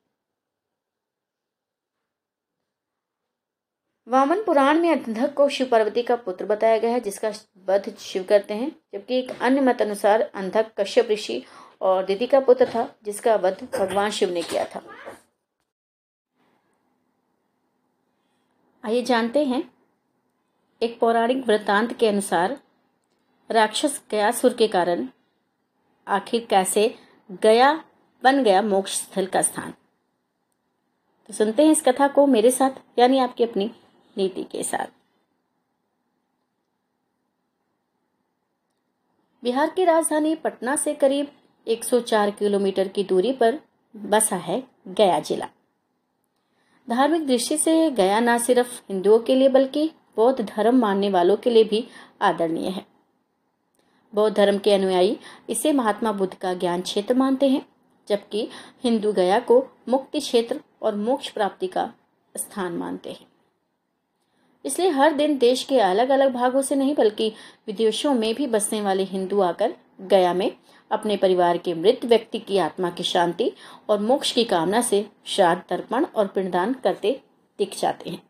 वामन पुराण में अंधक को शिव पार्वती का पुत्र बताया गया है, जिसका वध शिव करते हैं, जबकि एक अन्य मत अनुसार अंधक कश्यप ऋषि और दीदी का पुत्र था, जिसका वध भगवान शिव ने किया था। आइए जानते हैं, एक पौराणिक वृत्तांत के अनुसार राक्षस गयासुर के कारण आखिर कैसे गया, बन गया मोक्ष स्थल का स्थान। तो सुनते हैं इस कथा को मेरे साथ, यानी आपकी अपनी नीति के साथ। बिहार की राजधानी पटना से करीब 104 किलोमीटर की दूरी पर बसा है गया जिला। धार्मिक दृष्टि से गया न सिर्फ़ हिंदुओं के लिए बल्कि बौद्ध धर्म मानने वालों के लिए भी आदरणीय है। बौद्ध धर्म के अनुयायी इसे महात्मा बुद्ध का ज्ञान क्षेत्र मानते हैं, जबकि हिंदू गया को मुक्ति क्षेत्र और मोक्ष प्राप्ति का स्थान मानते हैं। इसलिए हर दिन देश के अलग अलग भागों से नहीं, बल्कि विदेशों में भी बसने वाले हिंदू आकर गया में अपने परिवार के मृत व्यक्ति की आत्मा की शांति और मोक्ष की कामना से श्राद्ध, तर्पण और पिंडदान करते दिख जाते हैं।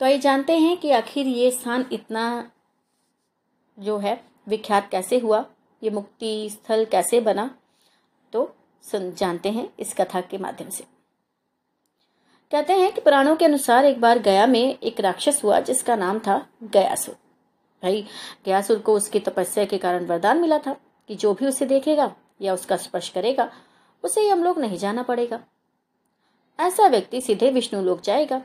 तो आइए जानते हैं कि आखिर ये स्थान इतना जो है, विख्यात कैसे हुआ, ये मुक्ति स्थल कैसे बना तो सुन, जानते हैं इस कथा के माध्यम से। कहते हैं कि पुराणों के अनुसार एक बार गया में एक राक्षस हुआ, जिसका नाम था गयासुर। भाई, गयासुर को उसकी तपस्या के कारण वरदान मिला था कि जो भी उसे देखेगा या उसका स्पर्श करेगा, उसे हम लोग नहीं जाना पड़ेगा। ऐसा व्यक्ति सीधे विष्णु लोक जाएगा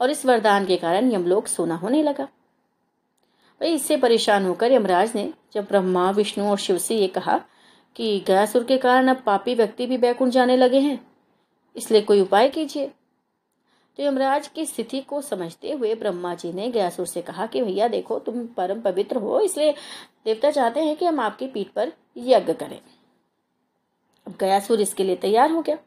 और इस वरदान के कारण यमलोक सोना होने लगा। भाई, इससे परेशान होकर यमराज ने जब ब्रह्मा, विष्णु और शिव से ये कहा कि गयासुर के कारण अब पापी व्यक्ति भी बैकुंठ जाने लगे हैं, इसलिए कोई उपाय कीजिए। तो यमराज की स्थिति को समझते हुए ब्रह्मा जी ने गयासुर से कहा कि भैया देखो, तुम परम पवित्र हो, इसलिए देवता चाहते हैं कि हम आपकी पीठ पर यज्ञ करें। अब गयासुर इसके लिए तैयार हो गया।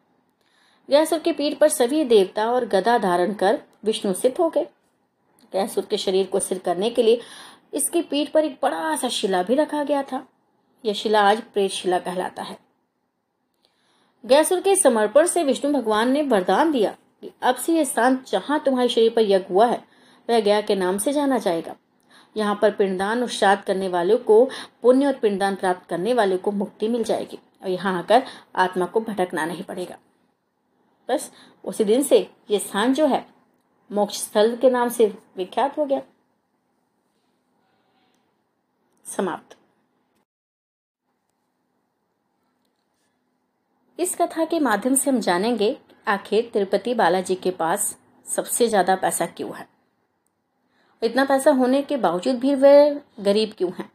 गयासुर की पीठ पर सभी देवता और गदा धारण कर विष्णु सिद्ध हो गए। गयासुर के शरीर को सिर करने के लिए इसकी पीठ पर एक बड़ा सा शिला भी रखा गया था। यह शिला आज प्रेत शिला कहलाता है। गयासुर के समर्पण से विष्णु भगवान ने वरदान दिया। कि अब से यह स्थान जहाँ तुम्हारे शरीर पर यज्ञ हुआ है, वह गया के नाम से जाना जाएगा। यहाँ पर पिंडदान और श्राद्ध करने वालों को, पुण्य और पिंडदान प्राप्त करने वाले को मुक्ति मिल जाएगी, और यहाँ आकर आत्मा को भटकना नहीं पड़ेगा। बस उसी दिन से ये स्थान जो है मोक्ष स्थल के नाम से विख्यात हो गया। समाप्त। इस कथा के माध्यम से हम जानेंगे आखिर तिरुपति बालाजी के पास सबसे ज़्यादा पैसा क्यों है? इतना पैसा होने के बावजूद भी वे गरीब क्यों हैं?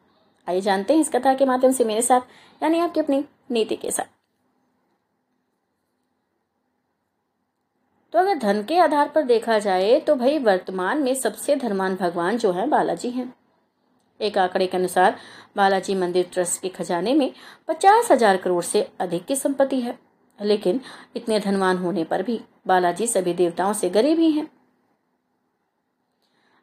आइए जानते हैं इस कथा के माध्यम से मेरे साथ, यानी आपकी अपनी नीति के साथ। तो अगर धन के आधार पर देखा जाए तो भाई वर्तमान में सबसे धर्मान भगवान जो है, बालाजी हैं। एक आंकड़े के अनुसार, बालाजी मंदिर ट्रस्ट के खजाने में पचास हज़ार करोड़ से अधिक की संपत्ति है। लेकिन इतने धनवान होने पर भी बालाजी सभी देवताओं से गरीब ही हैं।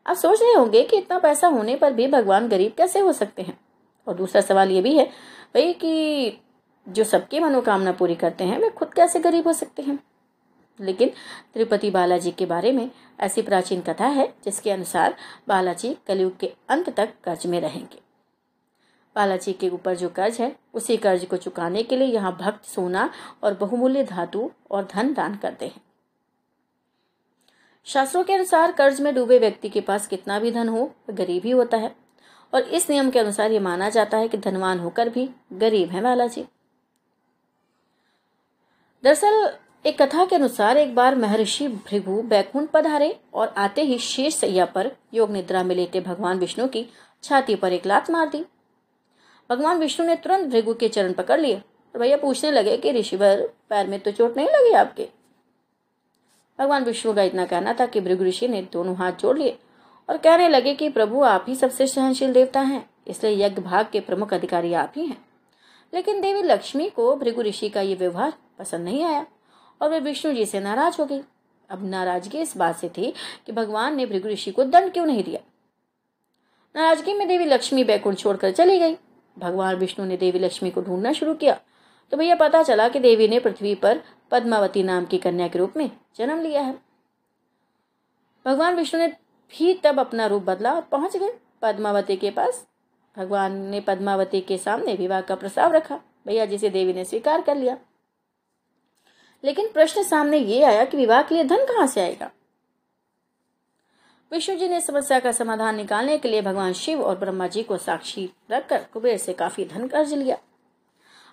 आप सोच रहे होंगे कि इतना पैसा होने पर भी भगवान गरीब कैसे हो सकते हैं? और दूसरा सवाल ये भी है भाई कि जो सबकी मनोकामना पूरी करते हैं, वे खुद कैसे गरीब हो सकते हैं? लेकिन तिरुपति बालाजी के बारे में ऐसी प्राचीन कथा है जिसके अनुसार बालाजी कलयुग के अंत तक कर्ज में रहेंगे। बालाजी के ऊपर जो कर्ज है, उसी कर्ज को चुकाने के लिए यहाँ भक्त सोना और बहुमूल्य धातु और धन दान करते हैं। शास्त्रों के अनुसार कर्ज में डूबे व्यक्ति के पास कितना भी धन हो, गरीब ही होता है। और इस नियम के अनुसार ये माना जाता है कि धनवान होकर भी गरीब है बालाजी। दरअसल, एक कथा के अनुसार एक बार महर्षि भृगु बैकुंठ पधारे और आते ही शेष सैया पर योग निद्रा में लेटे भगवान विष्णु की छाती पर एक लात मार दी। भगवान विष्णु ने तुरंत भृगु के चरण पकड़ लिए और भैया पूछने लगे कि, ऋषिवर, पैर में तो चोट नहीं लगी आपके? भगवान विष्णु का इतना कहना था कि भृगु ऋषि ने दोनों हाथ जोड़ लिए और कहने लगे कि, प्रभु, आप ही सबसे सहनशील देवता हैं, इसलिए यज्ञ भाग के प्रमुख अधिकारी आप ही हैं. लेकिन देवी लक्ष्मी को भृगु ऋषि का ये व्यवहार पसंद नहीं आया और वे विष्णु जी से नाराज़ हो गई। अब नाराज़गी इस बात से थी कि भगवान ने भृगु ऋषि को दंड क्यों नहीं दिया? नाराज़गी में देवी लक्ष्मी बैकुंठ छोड़कर चली गई। भगवान विष्णु ने देवी लक्ष्मी को ढूंढना शुरू किया। तो भैया पता चला कि देवी ने पृथ्वी पर पद्मावती नाम की कन्या के रूप में जन्म लिया है। भगवान विष्णु ने भी तब अपना रूप बदला और पहुँच गए पद्मावती के पास। भगवान ने पद्मावती के सामने विवाह का प्रस्ताव रखा। भैया जिसे देवी ने स्वीकार कर लिया। लेकिन प्रश्न सामने ये आया कि विवाह के लिए धन कहाँ से आएगा? विष्णु जी ने समस्या का समाधान निकालने के लिए भगवान शिव और ब्रह्मा जी को साक्षी रखकर कुबेर से काफ़ी धन कर्ज लिया।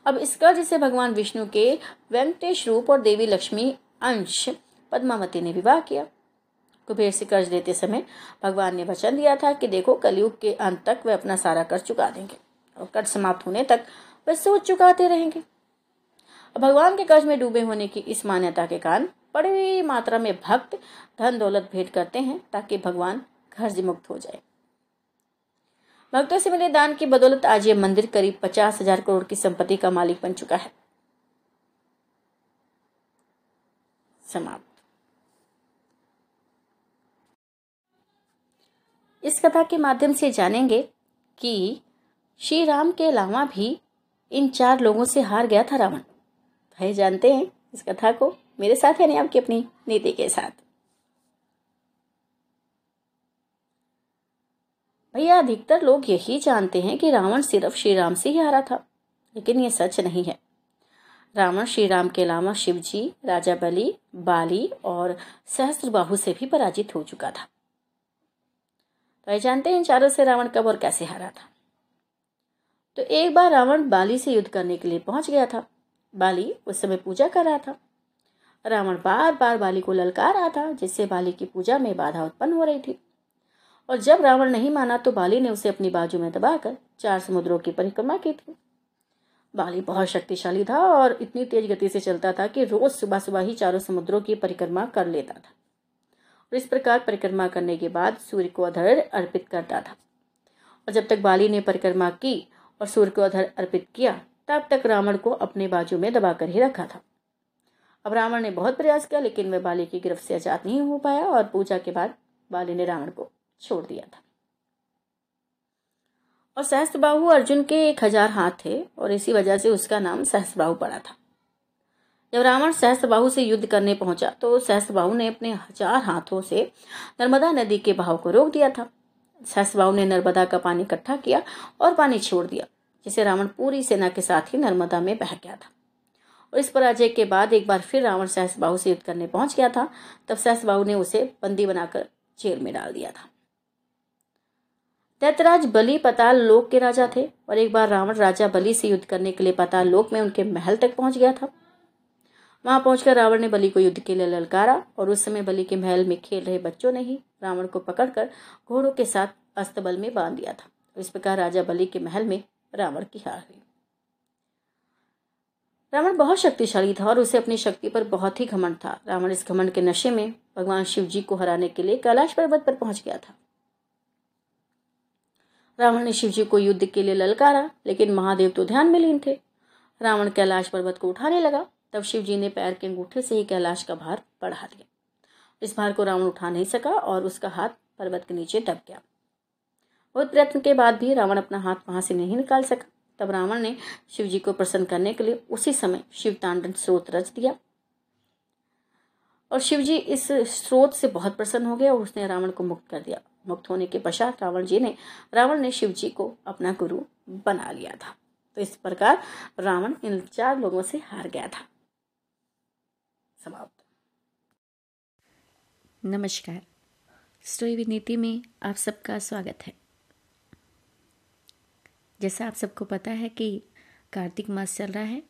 अब इस कर्ज से भगवान विष्णु के वेंकटेश रूप और देवी लक्ष्मी अंश पद्मावती ने विवाह किया। कुबेर से कर्ज देते समय भगवान ने वचन दिया था कि देखो कलयुग के अंत तक वे अपना सारा कर्ज चुका देंगे और कर्ज समाप्त होने तक वे सोच चुकाते रहेंगे। भगवान के कर्ज में डूबे होने की इस मान्यता के कारण बड़ी मात्रा में भक्त धन दौलत भेंट करते हैं ताकि भगवान कर्ज मुक्त हो जाए। भक्तों से मिले दान की बदौलत आज ये मंदिर करीब पचास हज़ार करोड़ की संपत्ति का मालिक बन चुका है। समाप्त। इस कथा के माध्यम से जानेंगे कि श्री राम के अलावा भी इन चार लोगों से हार गया था रावण। भाई जानते हैं इस कथा को मेरे साथ यानी आपकी अपनी नीति के साथ। भैया, अधिकतर लोग यही जानते हैं कि रावण सिर्फ़ श्री राम से ही हारा था, लेकिन ये सच नहीं है। रावण श्री राम के अलावा शिव जी राजा बलि, बाली और सहस्त्रबाहु से भी पराजित हो चुका था। तो ये जानते हैं चारों से रावण कब और कैसे हारा था। तो एक बार रावण बाली से युद्ध करने के लिए पहुँच गया था। बाली उस समय पूजा कर रहा था। रावण बार बार बाली को ललकार रहा था, जिससे बाली की पूजा में बाधा उत्पन्न हो रही थी। और जब रावण नहीं माना तो बाली ने उसे अपनी बाजू में दबाकर चार समुद्रों की परिक्रमा की थी। बाली बहुत शक्तिशाली था और इतनी तेज गति से चलता था कि रोज सुबह सुबह ही चारों समुद्रों की परिक्रमा कर लेता था। और इस प्रकार परिक्रमा करने के बाद सूर्य को अधर अर्पित करता था। और जब तक बाली ने परिक्रमा की और सूर्य को अधर अर्पित किया, तब तक रावण को अपने बाजू में दबाकर ही रखा था। अब रावण ने बहुत प्रयास किया, लेकिन वह बाली की गिरफ्त से आज़ाद नहीं हो पाया और पूजा के बाद बाली ने रावण को छोड़ दिया था। और सहस्त्रबाहु अर्जुन के एक हज़ार हाथ थे और इसी वजह से उसका नाम सहस्त्रबाहु पड़ा था। जब रावण सहस्त्रबाहु से युद्ध करने पहुँचा तो सहस्त्रबाहु ने अपने हज़ार हाथों से नर्मदा नदी के बहाव को रोक दिया था। सहस्त्रबाहु ने नर्मदा का पानी इकट्ठा किया और पानी छोड़ दिया, जिसे रावण पूरी सेना के साथ ही नर्मदा में बह गया था। और इस पराजय के बाद एक बार फिर रावण सहसबाहु से युद्ध करने पहुँच गया था। तब सहसबाहु ने उसे बंदी बनाकर जेल में डाल दिया था। दैतराज बलि पताल लोक के राजा थे और एक बार रावण राजा बलि से युद्ध करने के लिए पताल लोक में उनके महल तक पहुँच गया था। वहाँ पहुंचकर रावण ने बलि को युद्ध के लिए ललकारा और उस समय बलि के महल में खेल रहे बच्चों ने ही रावण को पकड़कर घोड़ों के साथ अस्तबल में बाँध दिया था। इस प्रकार राजा बलि के महल में रावण की हार हुई। रावण बहुत शक्तिशाली था और उसे अपनी शक्ति पर बहुत ही घमंड था। रावण इस घमंड के नशे में भगवान शिव जी को हराने के लिए कैलाश पर्वत पर पहुँच गया था। रावण ने शिव जी को युद्ध के लिए ललकारा, लेकिन महादेव तो ध्यान में लीन थे। रावण कैलाश पर्वत को उठाने लगा, तब शिव जी ने पैर के अंगूठे से ही कैलाश का भार बढ़ा दिया। इस भार को रावण उठा नहीं सका और उसका हाथ पर्वत के नीचे दब गया। बहुत प्रयत्न के बाद भी रावण अपना हाथ वहाँ से नहीं निकाल सका। तब रावण ने शिव जी को प्रसन्न करने के लिए उसी समय शिव तांडन स्रोत रच दिया। और शिव जी इस स्रोत से बहुत प्रसन्न हो गया और उसने रावण को मुक्त कर दिया। मुक्त होने के पश्चात रावण जी ने, रावण ने शिव जी को अपना गुरु बना लिया था। तो इस प्रकार रावण इन चार लोगों से हार गया था। समाप्त। नमस्कार। स्टोरी विनीति में आप सबका स्वागत है। जैसा आप सबको पता है कि कार्तिक मास चल रहा है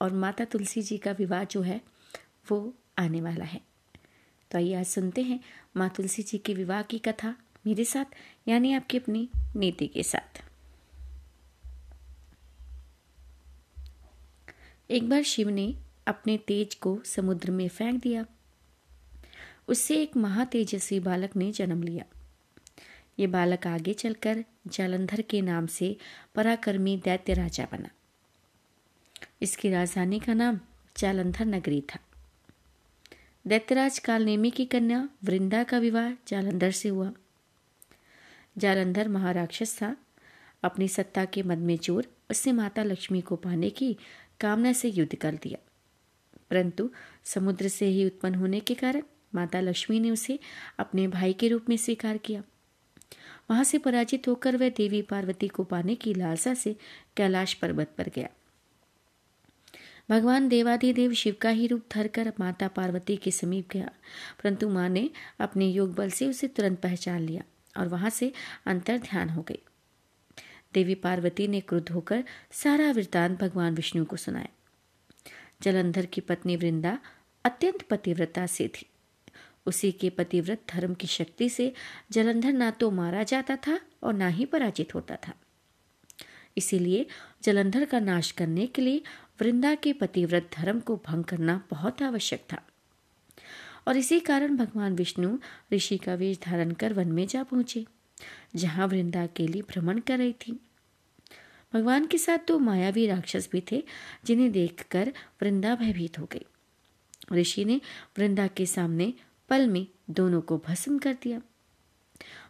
और माता तुलसी जी का विवाह जो है, वो आने वाला है। तो आइए आज सुनते हैं माँ तुलसी जी के विवाह की कथा मेरे साथ, यानी आपकी अपनी नीति के साथ। एक बार शिव ने अपने तेज को समुद्र में फेंक दिया। उससे एक महातेजस्वी बालक ने जन्म लिया। ये बालक आगे चलकर जालंधर के नाम से पराक्रमी दैत्य राजा बना। इसकी राजधानी का नाम जालंधर नगरी था। दैत्यराज कालनेमी की कन्या वृंदा का विवाह जालंधर से हुआ। जालंधर महाराक्षस था। अपनी सत्ता के मद में चोर उसने माता लक्ष्मी को पाने की कामना से युद्ध कर दिया। परंतु समुद्र से ही उत्पन्न होने के कारण माता लक्ष्मी ने उसे अपने भाई के रूप में स्वीकार किया। वहाँ से पराजित होकर वह देवी पार्वती को पाने की लालसा से कैलाश पर्वत पर गया। भगवान देवाधिदेव शिव का ही रूप धरकर माता पार्वती के समीप गया, परंतु माँ ने अपने योग बल से उसे तुरंत पहचान लिया और वहाँ से अंतर ध्यान हो गई। देवी पार्वती ने क्रुद्ध होकर सारा वृतांत भगवान विष्णु को सुनाया। जलंधर की पत्नी वृंदा अत्यंत पतिव्रता से थी। उसी के पतिव्रत धर्म की शक्ति से जलंधर ना तो मारा जाता था और ना ही पराजित होता था। इसीलिए जलंधर का नाश करने के लिए वृंदा के पतिव्रत धर्म को भंग करना बहुत आवश्यक था। और इसी कारण भगवान विष्णु ऋषि का वेश धारण कर वन में जा पहुँचे, जहाँ वृंदा के लिए भ्रमण कर रही थी। भगवान के साथ दो मायावी राक्षस भी थे, जिन्हें देखकर वृंदा भयभीत हो गई। ऋषि ने वृंदा के सामने पल में दोनों को भस्म कर दिया।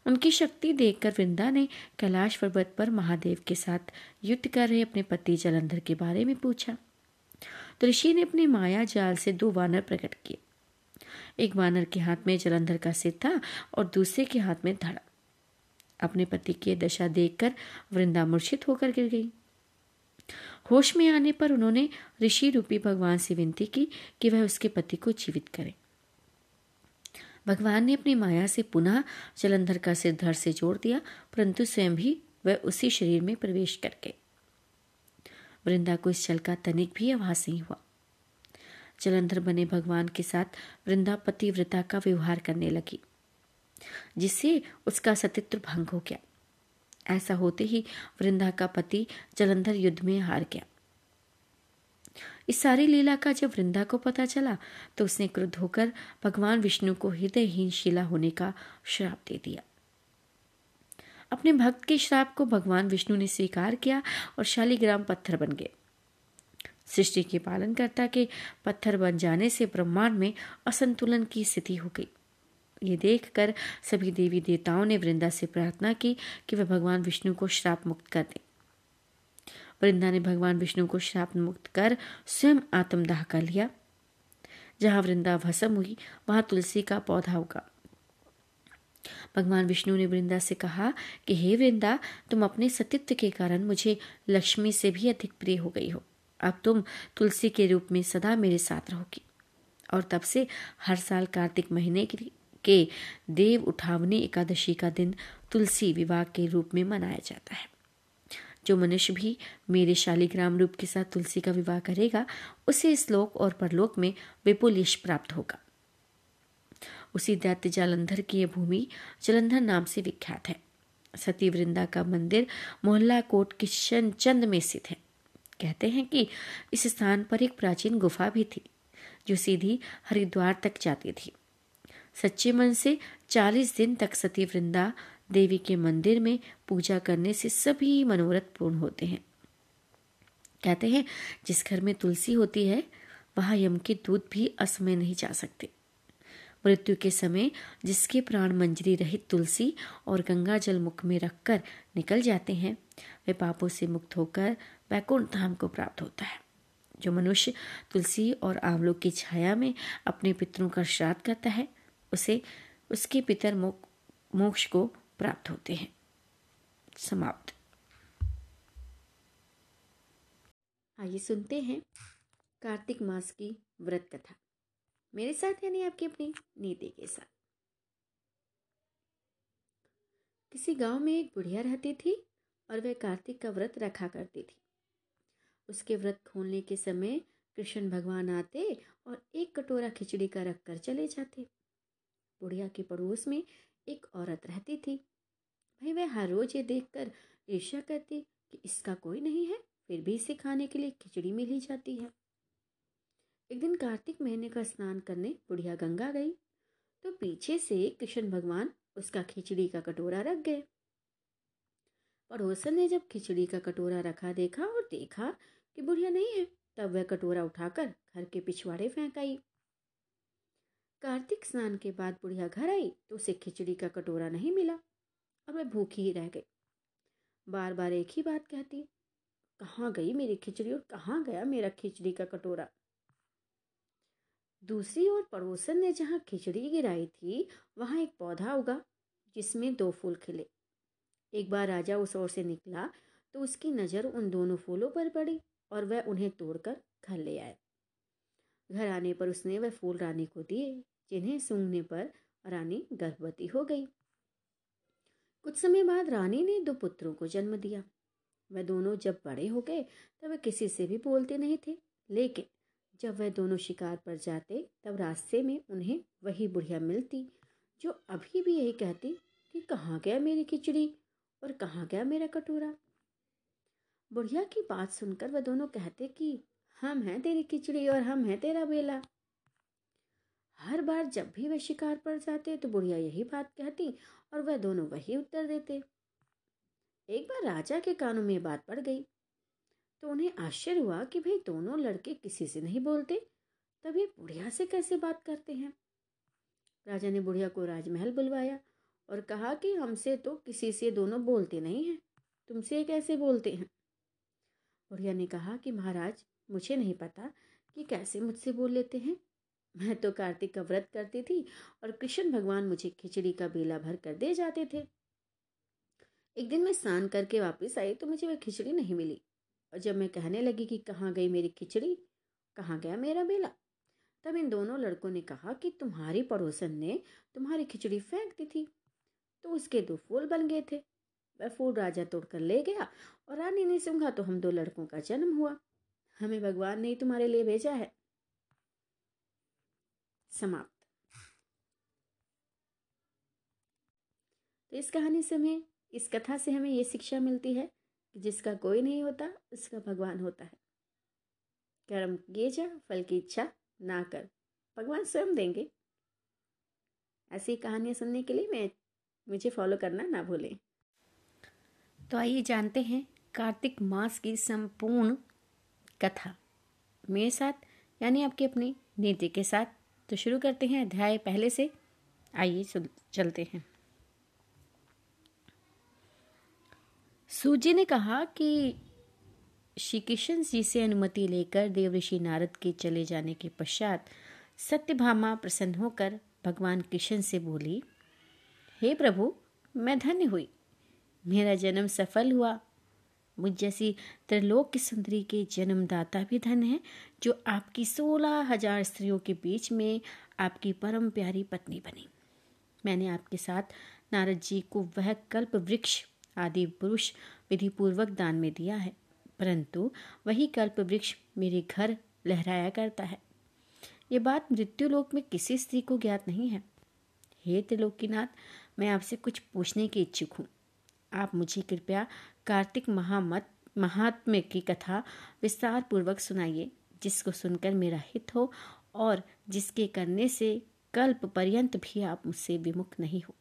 उनकी शक्ति देखकर वृंदा ने कैलाश पर्वत पर महादेव के साथ युद्ध कर रहे अपने पति जलंधर के बारे में पूछा। तो ऋषि ने अपने माया जाल से दो वानर प्रकट किए। एक वानर के हाथ में जलंधर का सिर था और दूसरे के हाथ में धड़ा। अपने पति की दशा देखकर वृंदा मूर्छित होकर गिर गई। होश में आने पर उन्होंने ऋषि रूपी भगवान से विनती की कि वह उसके पति को जीवित करे। भगवान ने अपनी माया से पुनः जलंधर का सिर धड़ से जोड़ दिया, परंतु स्वयं भी वह उसी शरीर में प्रवेश कर गए वृंदा को इस चल का तनिक भी आभास नहीं हुआ। जलंधर बने भगवान के साथ वृंदा पतिव्रता का व्यवहार करने लगी, जिससे उसका सतित्व भंग हो गया। ऐसा होते ही वृंदा का पति जलंधर युद्ध में हार गया। इस सारी लीला का जब वृंदा को पता चला तो उसने क्रुद्ध होकर भगवान विष्णु को हृदयहीन शिला होने का श्राप दे दिया। अपने भक्त के श्राप को भगवान विष्णु ने स्वीकार किया और शालीग्राम पत्थर बन गए। सृष्टि के पालनकर्ता के पत्थर बन जाने से ब्रह्मांड में असंतुलन की स्थिति हो गई। ये देखकर सभी देवी देवताओं ने वृंदा से प्रार्थना की कि वह भगवान विष्णु को श्राप मुक्त कर दे। वृंदा ने भगवान विष्णु को श्राप मुक्त कर स्वयं आत्मदाह कर लिया। जहाँ वृंदा भस्म हुई, वहाँ तुलसी का पौधा उगा। भगवान विष्णु ने वृंदा से कहा कि, हे वृंदा, तुम अपने सतित्व के कारण मुझे लक्ष्मी से भी अधिक प्रिय हो गई हो। अब तुम तुलसी के रूप में सदा मेरे साथ रहोगी। और तब से हर साल कार्तिक महीने के देव उठावनी एकादशी का दिन तुलसी विवाह के रूप में मनाया जाता है। जो मनुष्य भी मेरे शालीग्राम रूप के साथ तुलसी का विवाह करेगा, उसे इस लोक और परलोक में विपुल यश प्राप्त होगा। उसी दैत्य जालंधर की यह भूमि जलंधर नाम से विख्यात है। सती वृंदा का मंदिर मोहल्ला कोट किशन चंद में स्थित है। कहते हैं कि इस स्थान पर एक प्राचीन गुफा भी थी, जो सीधी हरिद्वार तक जाती थी। सच्चे मन से चालीस दिन तक सती वृंदा देवी के मंदिर में पूजा करने से सभी मनोरथ पूर्ण होते हैं। कहते हैं, जिस घर में तुलसी होती है, वहाँ यम के दूध भी असमय नहीं जा सकते। मृत्यु के समय जिसके प्राण मंजरी रहित तुलसी और गंगा जल मुख में रखकर निकल जाते हैं, वे पापों से मुक्त होकर वैकुंठ धाम को प्राप्त होता है। जो मनुष्य तुलसी और आंवलों की छाया में अपने पितरों का श्राद्ध करता है, उसे, उसके पितर मोक्ष को प्राप्त होते हैं। समाप्त। आइए सुनते हैं कार्तिक मास की व्रत कथा। मेरे साथ यानी आपकी अपनी नीति के साथ। किसी गाँव में एक बुढ़िया रहती थी और वह कार्तिक का व्रत रखा करती थी। उसके व्रत खोलने के समय कृष्ण भगवान आते और एक कटोरा खिचड़ी का रख कर चले जाते। बुढ़िया के पड़ोस में एक औरत रहती थी। भाई वह हर रोज ये देखकर ईर्ष्या करती कि इसका कोई नहीं है, फिर भी इसे खाने के लिए खिचड़ी मिल ही जाती है। एक दिन कार्तिक महीने का स्नान करने बुढ़िया गंगा गई तो पीछे से कृष्ण भगवान उसका खिचड़ी का कटोरा रख गए। पड़ोसन ने जब खिचड़ी का कटोरा रखा देखा और देखा कि बुढ़िया नहीं है, तब वह कटोरा उठाकर घर के पिछवाड़े फेंक आई। कार्तिक स्नान के बाद बुढ़िया घर आई तो उसे खिचड़ी का कटोरा नहीं मिला। और वह भूखी ही रह गई। बार बार एक ही बात कहती, कहाँ गई मेरी खिचड़ी और कहाँ गया मेरा खिचड़ी का कटोरा? दूसरी ओर पड़ोसन ने जहाँ खिचड़ी गिराई थी, वहाँ एक पौधा उगा, जिसमें दो फूल खिले। एक बार राजा उस ओर से निकला तो उसकी नज़र उन दोनों फूलों पर पड़ी और वह उन्हें तोड़कर घर ले आए घर आने पर उसने वह फूल रानी को दिए, जिन्हें सूंघने पर रानी गर्भवती हो गई। कुछ समय बाद रानी ने दो पुत्रों को जन्म दिया। वह दोनों जब बड़े हो गए, तब वे किसी से भी बोलते नहीं थे। लेकिन जब वह दोनों शिकार पर जाते, तब रास्ते में उन्हें वही बुढ़िया मिलती, जो अभी भी यही कहती कि कहाँ गया मेरी खिचड़ी और कहाँ गया मेरा कटोरा। बुढ़िया की बात सुनकर वह दोनों कहते कि हम हैं तेरी खिचड़ी और हम हैं तेरा बेला। हर बार जब भी वह शिकार पर जाते तो बुढ़िया यही बात कहती और वह दोनों वही उत्तर देते। एक बार राजा के कानों में बात पड़ गई। तो उन्हें आश्चर्य हुआ कि भाई दोनों लड़के किसी से नहीं बोलते, तब ये बुढ़िया से कैसे बात करते हैं? राजा ने बुढ़िया को राजमहल बुलवाया और कहा कि हमसे तो किसी से दोनों बोलते नहीं हैं, तुमसे कैसे बोलते हैं? बुढ़िया ने कहा कि महाराज, मुझे नहीं पता कि कैसे मुझसे बोल लेते हैं। मैं तो कार्तिक का व्रत करती थी और कृष्ण भगवान मुझे खिचड़ी का बेला भर कर दे जाते थे। एक दिन मैं स्नान करके वापस आई तो मुझे वह खिचड़ी नहीं मिली और जब मैं कहने लगी कि कहाँ गई मेरी खिचड़ी, कहाँ गया मेरा बेला, तब इन दोनों लड़कों ने कहा कि तुम्हारी पड़ोसन ने तुम्हारी खिचड़ी फेंक दी थी। तो उसके दो फूल बन गए थे। वह फूल राजा तोड़कर ले गया और रानी ने सूंघा तो हम दो लड़कों का जन्म हुआ। हमें भगवान ने ही तुम्हारे लिए भेजा है। समाप्त। तो इस कहानी से हमें, इस कथा से हमें ये शिक्षा मिलती है कि जिसका कोई नहीं होता, उसका भगवान होता है। कर्म किए जा, फल की इच्छा ना कर, भगवान स्वयं देंगे। ऐसी कहानियाँ सुनने के लिए मैं, मुझे फॉलो करना ना भूलें। तो आइए जानते हैं कार्तिक मास की संपूर्ण कथा। मेरे साथ, यानी आपके अपने नीति के साथ तो शुरू करते हैं अध्याय पहले से। आइए चलते हैं। सूजी ने कहा कि श्री किशन जी से अनुमति लेकर देवऋषि नारद के चले जाने के पश्चात सत्यभामा प्रसन्न होकर भगवान किशन से बोली, हे प्रभु, मैं धन्य हुई। मेरा जन्म सफल हुआ। मुझ जैसी त्रिलोक की सुंदरी के जन्मदाता भी धन है, जो आपकी सोलह हज़ार स्त्रियों के बीच में आपकी परम प्यारी पत्नी बनी। मैंने आपके साथ नारद जी को वह कल्प वृक्ष, आदि पुरुष विधि पूर्वक दान में दिया है, परंतु वही कल्प वृक्ष मेरे घर लहराया करता है। ये बात मृत्यु लोक में किसी स्त्री को ज्ञात नहीं है। हे त्रिलोकीनाथ, मैं आपसे कुछ पूछने की इच्छुक हूँ। आप मुझे कृपया कार्तिक महामत, महात्म्य की कथा विस्तार पूर्वक सुनाइए, जिसको सुनकर मेरा हित हो और जिसके करने से कल्प पर्यंत भी आप मुझसे विमुख नहीं हो।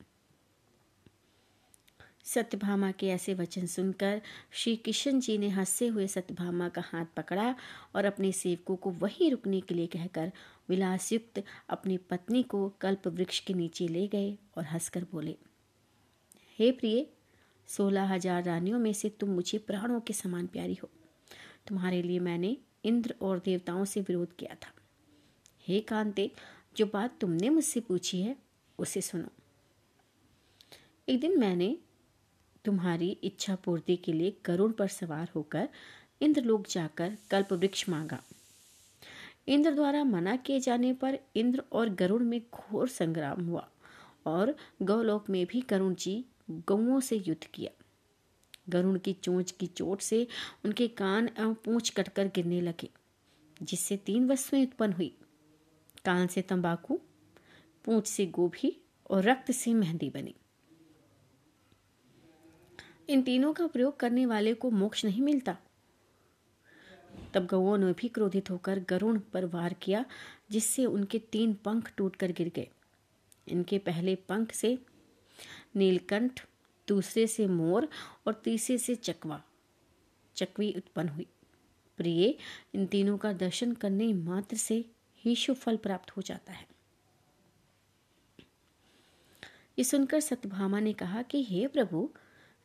सत्यभामा के ऐसे वचन सुनकर श्री किशन जी ने हँसते हुए सत्यभामा का हाथ पकड़ा और अपने सेवकों को वहीं रुकने के लिए कहकर विलासयुक्त अपनी पत्नी को कल्प वृक्ष के नीचे ले गए और हंसकर बोले, हे प्रिय सोलह हज़ार रानियों में से तुम मुझे प्राणों के समान प्यारी हो। तुम्हारे लिए मैंने इंद्र और देवताओं से विरोध किया था। हे कांते, जो बात तुमने मुझसे पूछी है, उसे सुनो। एक दिन मैंने तुम्हारी इच्छा पूर्ति के लिए करुण पर सवार होकर इंद्रलोक जाकर कल्प वृक्ष मांगा। इंद्र द्वारा मना किए जाने पर इंद्र और गरुड़ में घोर संग्राम हुआ और गौलोक में भी करुण जी गौओं से युद्ध किया। गरुण की चोंच की चोट से उनके कान एवं पूंछ कटकर गिरने लगे, जिससे तीन वस्तुएँ उत्पन्न हुई। कान से तंबाकू, पूंछ से गोभी और रक्त से मेहंदी बनी। इन तीनों का प्रयोग करने वाले को मोक्ष नहीं मिलता। तब गौओं ने भी क्रोधित होकर गरुण पर वार किया, जिससे उनके तीन पंख टूटकर गिर गए। इनके पहले पंख से नीलकंठ, दूसरे से मोर और तीसरे से चकवा। चकवी उत्पन्न हुई। प्रिय, इन तीनों का दर्शन करने मात्र से ही शुभ फल प्राप्त हो जाता है। ये सुनकर सत्यभामा ने कहा कि, हे प्रभु,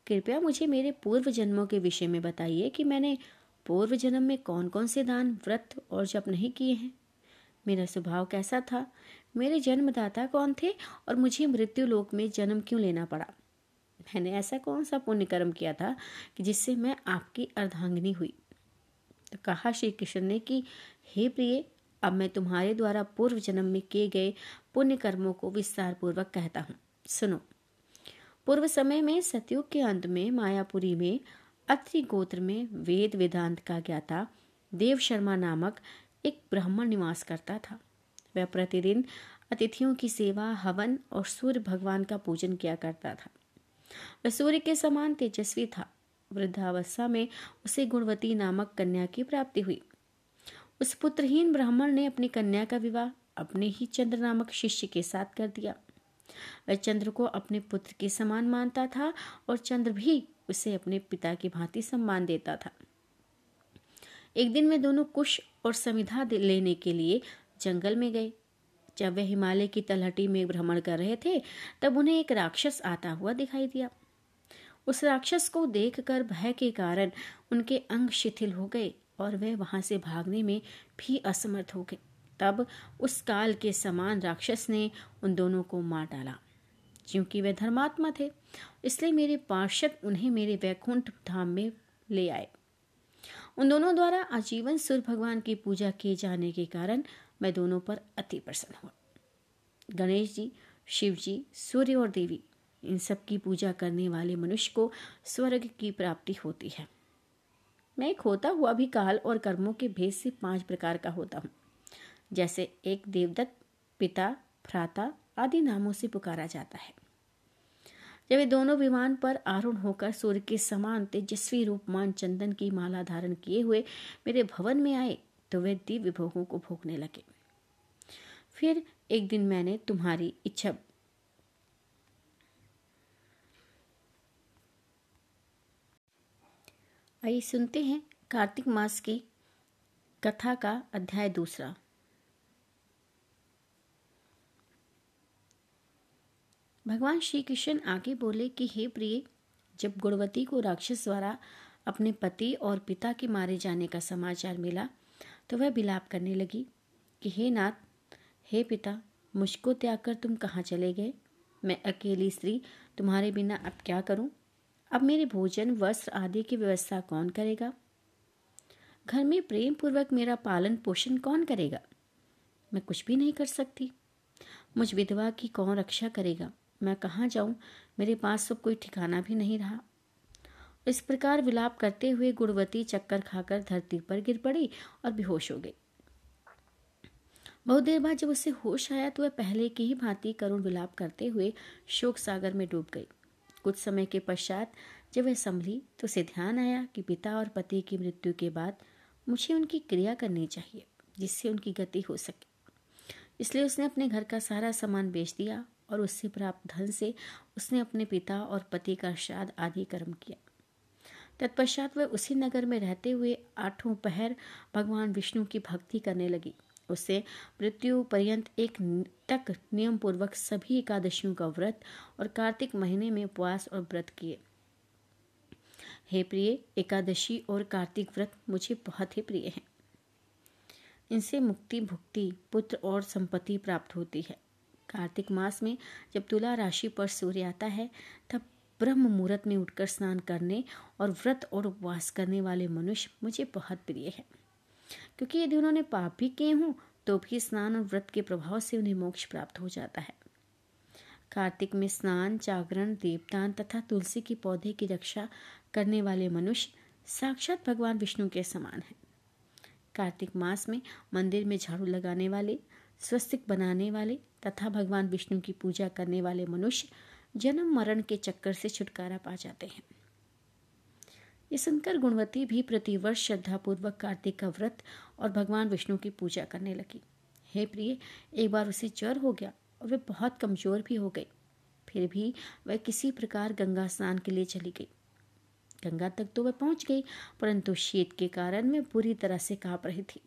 कृपया मुझे मेरे पूर्व जन्मों के विषय में बताइए कि मैंने पूर्व जन्म में कौन कौन से दान, व्रत और जप नहीं किए हैं। मेरा स्वभाव कैसा था? मेरे जन्मदाता कौन थे और मुझे मृत्यु लोक में जन्म क्यों लेना पड़ा? मैंने ऐसा कौन सा पुण्य कर्म किया था कि जिससे मैं आपकी अर्धांगिनी हुई? तो कहा श्री कृष्ण ने कि, हे प्रिय, अब मैं तुम्हारे द्वारा पूर्व जन्म में किए गए पुण्य कर्मों को विस्तार पूर्वक कहता हूँ। सुनो। पूर्व समय में, सतयुग के अंत में, मायापुरी में, अत्रि गोत्र में वेद वेदांत का ज्ञाता देव शर्मा नामक एक ब्राह्मण निवास करता था। वह प्रतिदिन अतिथियों की सेवा, हवन और सूर्य भगवान का पूजन किया करता था। वह सूर्य के समान तेजस्वी था। वृद्धावस्था में उसे गुणवती नामक कन्या की प्राप्ति हुई। उस पुत्रहीन ब्राह्मण ने अपनी कन्या का विवाह अपने ही चंद्र नामक शिष्य के साथ कर दिया। वह चंद्र को अपने पुत्र के समान मानता था और चंद्र भी उसे अपने पिता की भांति सम्मान देता था। एक दिन वे दोनों कुश और समिधा लेने के लिए जंगल में गए। जब वे हिमालय की तलहटी में भ्रमण कर रहे थे, तब उन्हें एक राक्षस आता हुआ दिखाई दिया। उस राक्षस को देखकर भय के कारण उनके अंग शिथिल हो गए और वे वहाँ से भागने में भी असमर्थ हो गए। तब उस काल के समान राक्षस ने उन दोनों को मार डाला। क्योंकि वे धर्मात्मा थे, इसलिए मेरे पार्षद उन्हें मेरे वैकुंठ धाम में ले आए। उन दोनों द्वारा आजीवन सूर्य भगवान की पूजा किए जाने के कारण मैं दोनों पर अति प्रसन्न हुआ गणेश जी, शिव जी, सूर्य और देवी, इन सब की पूजा करने वाले मनुष्य को स्वर्ग की प्राप्ति होती है। मैं एक होता हुआ भी काल और कर्मों के भेद से पाँच प्रकार का होता हूँ। जैसे एक देवदत्त, पिता, भ्राता आदि नामों से पुकारा जाता है। जब ये दोनों विमान पर आरूढ़ होकर सूर्य के समान तेजस्वी रूपमान चंदन की माला धारण किए हुए मेरे भवन में आए तो वे दिव्य भोगों को भोगने लगे। फिर एक दिन मैंने तुम्हारी इच्छा आइए सुनते हैं कार्तिक मास की कथा का अध्याय दूसरा। भगवान श्री कृष्ण आगे बोले कि, हे प्रिय, जब गुणवती को राक्षस द्वारा अपने पति और पिता के मारे जाने का समाचार मिला तो वह बिलाप करने लगी कि, हे नाथ हे पिता, मुझको त्याग कर तुम कहाँ चले गए? मैं अकेली स्त्री, तुम्हारे बिना अब क्या करूँ? अब मेरे भोजन, वस्त्र आदि की व्यवस्था कौन करेगा? घर में प्रेम पूर्वक मेरा पालन पोषण कौन करेगा? मैं कुछ भी नहीं कर सकती। मुझ विधवा की कौन रक्षा करेगा? मैं कहाँ जाऊँ? मेरे पास सब कोई ठिकाना भी नहीं रहा। इस प्रकार विलाप करते हुए गुणवती चक्कर खाकर धरती पर गिर पड़ी और बेहोश हो गई। बहुत देर बाद जब उसे होश आया तो वह पहले की ही भांति करुण विलाप करते हुए शोक सागर में डूब गई। कुछ समय के पश्चात जब वह संभली तो उसे ध्यान आया कि पिता और पति की मृत्यु के बाद मुझे उनकी क्रिया करनी चाहिए, जिससे उनकी गति हो सके। इसलिए उसने अपने घर का सारा सामान बेच दिया और उससे प्राप्त धन से उसने अपने पिता और पति का श्राद्ध आदि कर्म किया। तत्पश्चात वह उसी नगर में रहते हुए आठों पहर भगवान विष्णु की भक्ति करने लगी। उससे मृत्यु पर्यंत एक तक नियम पूर्वक सभी एकादशियों का व्रत और कार्तिक महीने में उपवास और व्रत किए। हे प्रिय, एकादशी और कार्तिक व्रत मुझे बहुत ही प्रिय हैं। इनसे मुक्ति, भुक्ति, पुत्र और संपत्ति प्राप्त होती है। कार्तिक मास में जब तुला राशि पर सूर्य आता है, तब ब्रह्म मुहूर्त में उठकर स्नान करने और व्रत और उपवास करने वाले मनुष्य मुझे बहुत प्रिय है। क्योंकि यदि उन्होंने पाप भी किए हों तो भी स्नान और व्रत के प्रभाव से उन्हें मोक्ष प्राप्त हो जाता है। कार्तिक में स्नान, जागरण, देवदान तथा तुलसी के पौधे की रक्षा करने वाले मनुष्य साक्षात भगवान विष्णु के समान हैं। कार्तिक मास में मंदिर में झाड़ू लगाने वाले, स्वस्तिक बनाने वाले तथा भगवान विष्णु की पूजा करने वाले मनुष्य जन्म मरण के चक्कर से छुटकारा पा जाते हैं। ये सुनकर गुणवती भी प्रतिवर्ष श्रद्धापूर्वक कार्तिक का व्रत और भगवान विष्णु की पूजा करने लगी। हे प्रिय, एक बार उसे ज्वर हो गया और वे बहुत कमज़ोर भी हो गई। फिर भी वह किसी प्रकार गंगा स्नान के लिए चली गई। गंगा तक तो वह पहुँच गई, परंतु शीत के कारण वह पूरी तरह से काँप रही थी।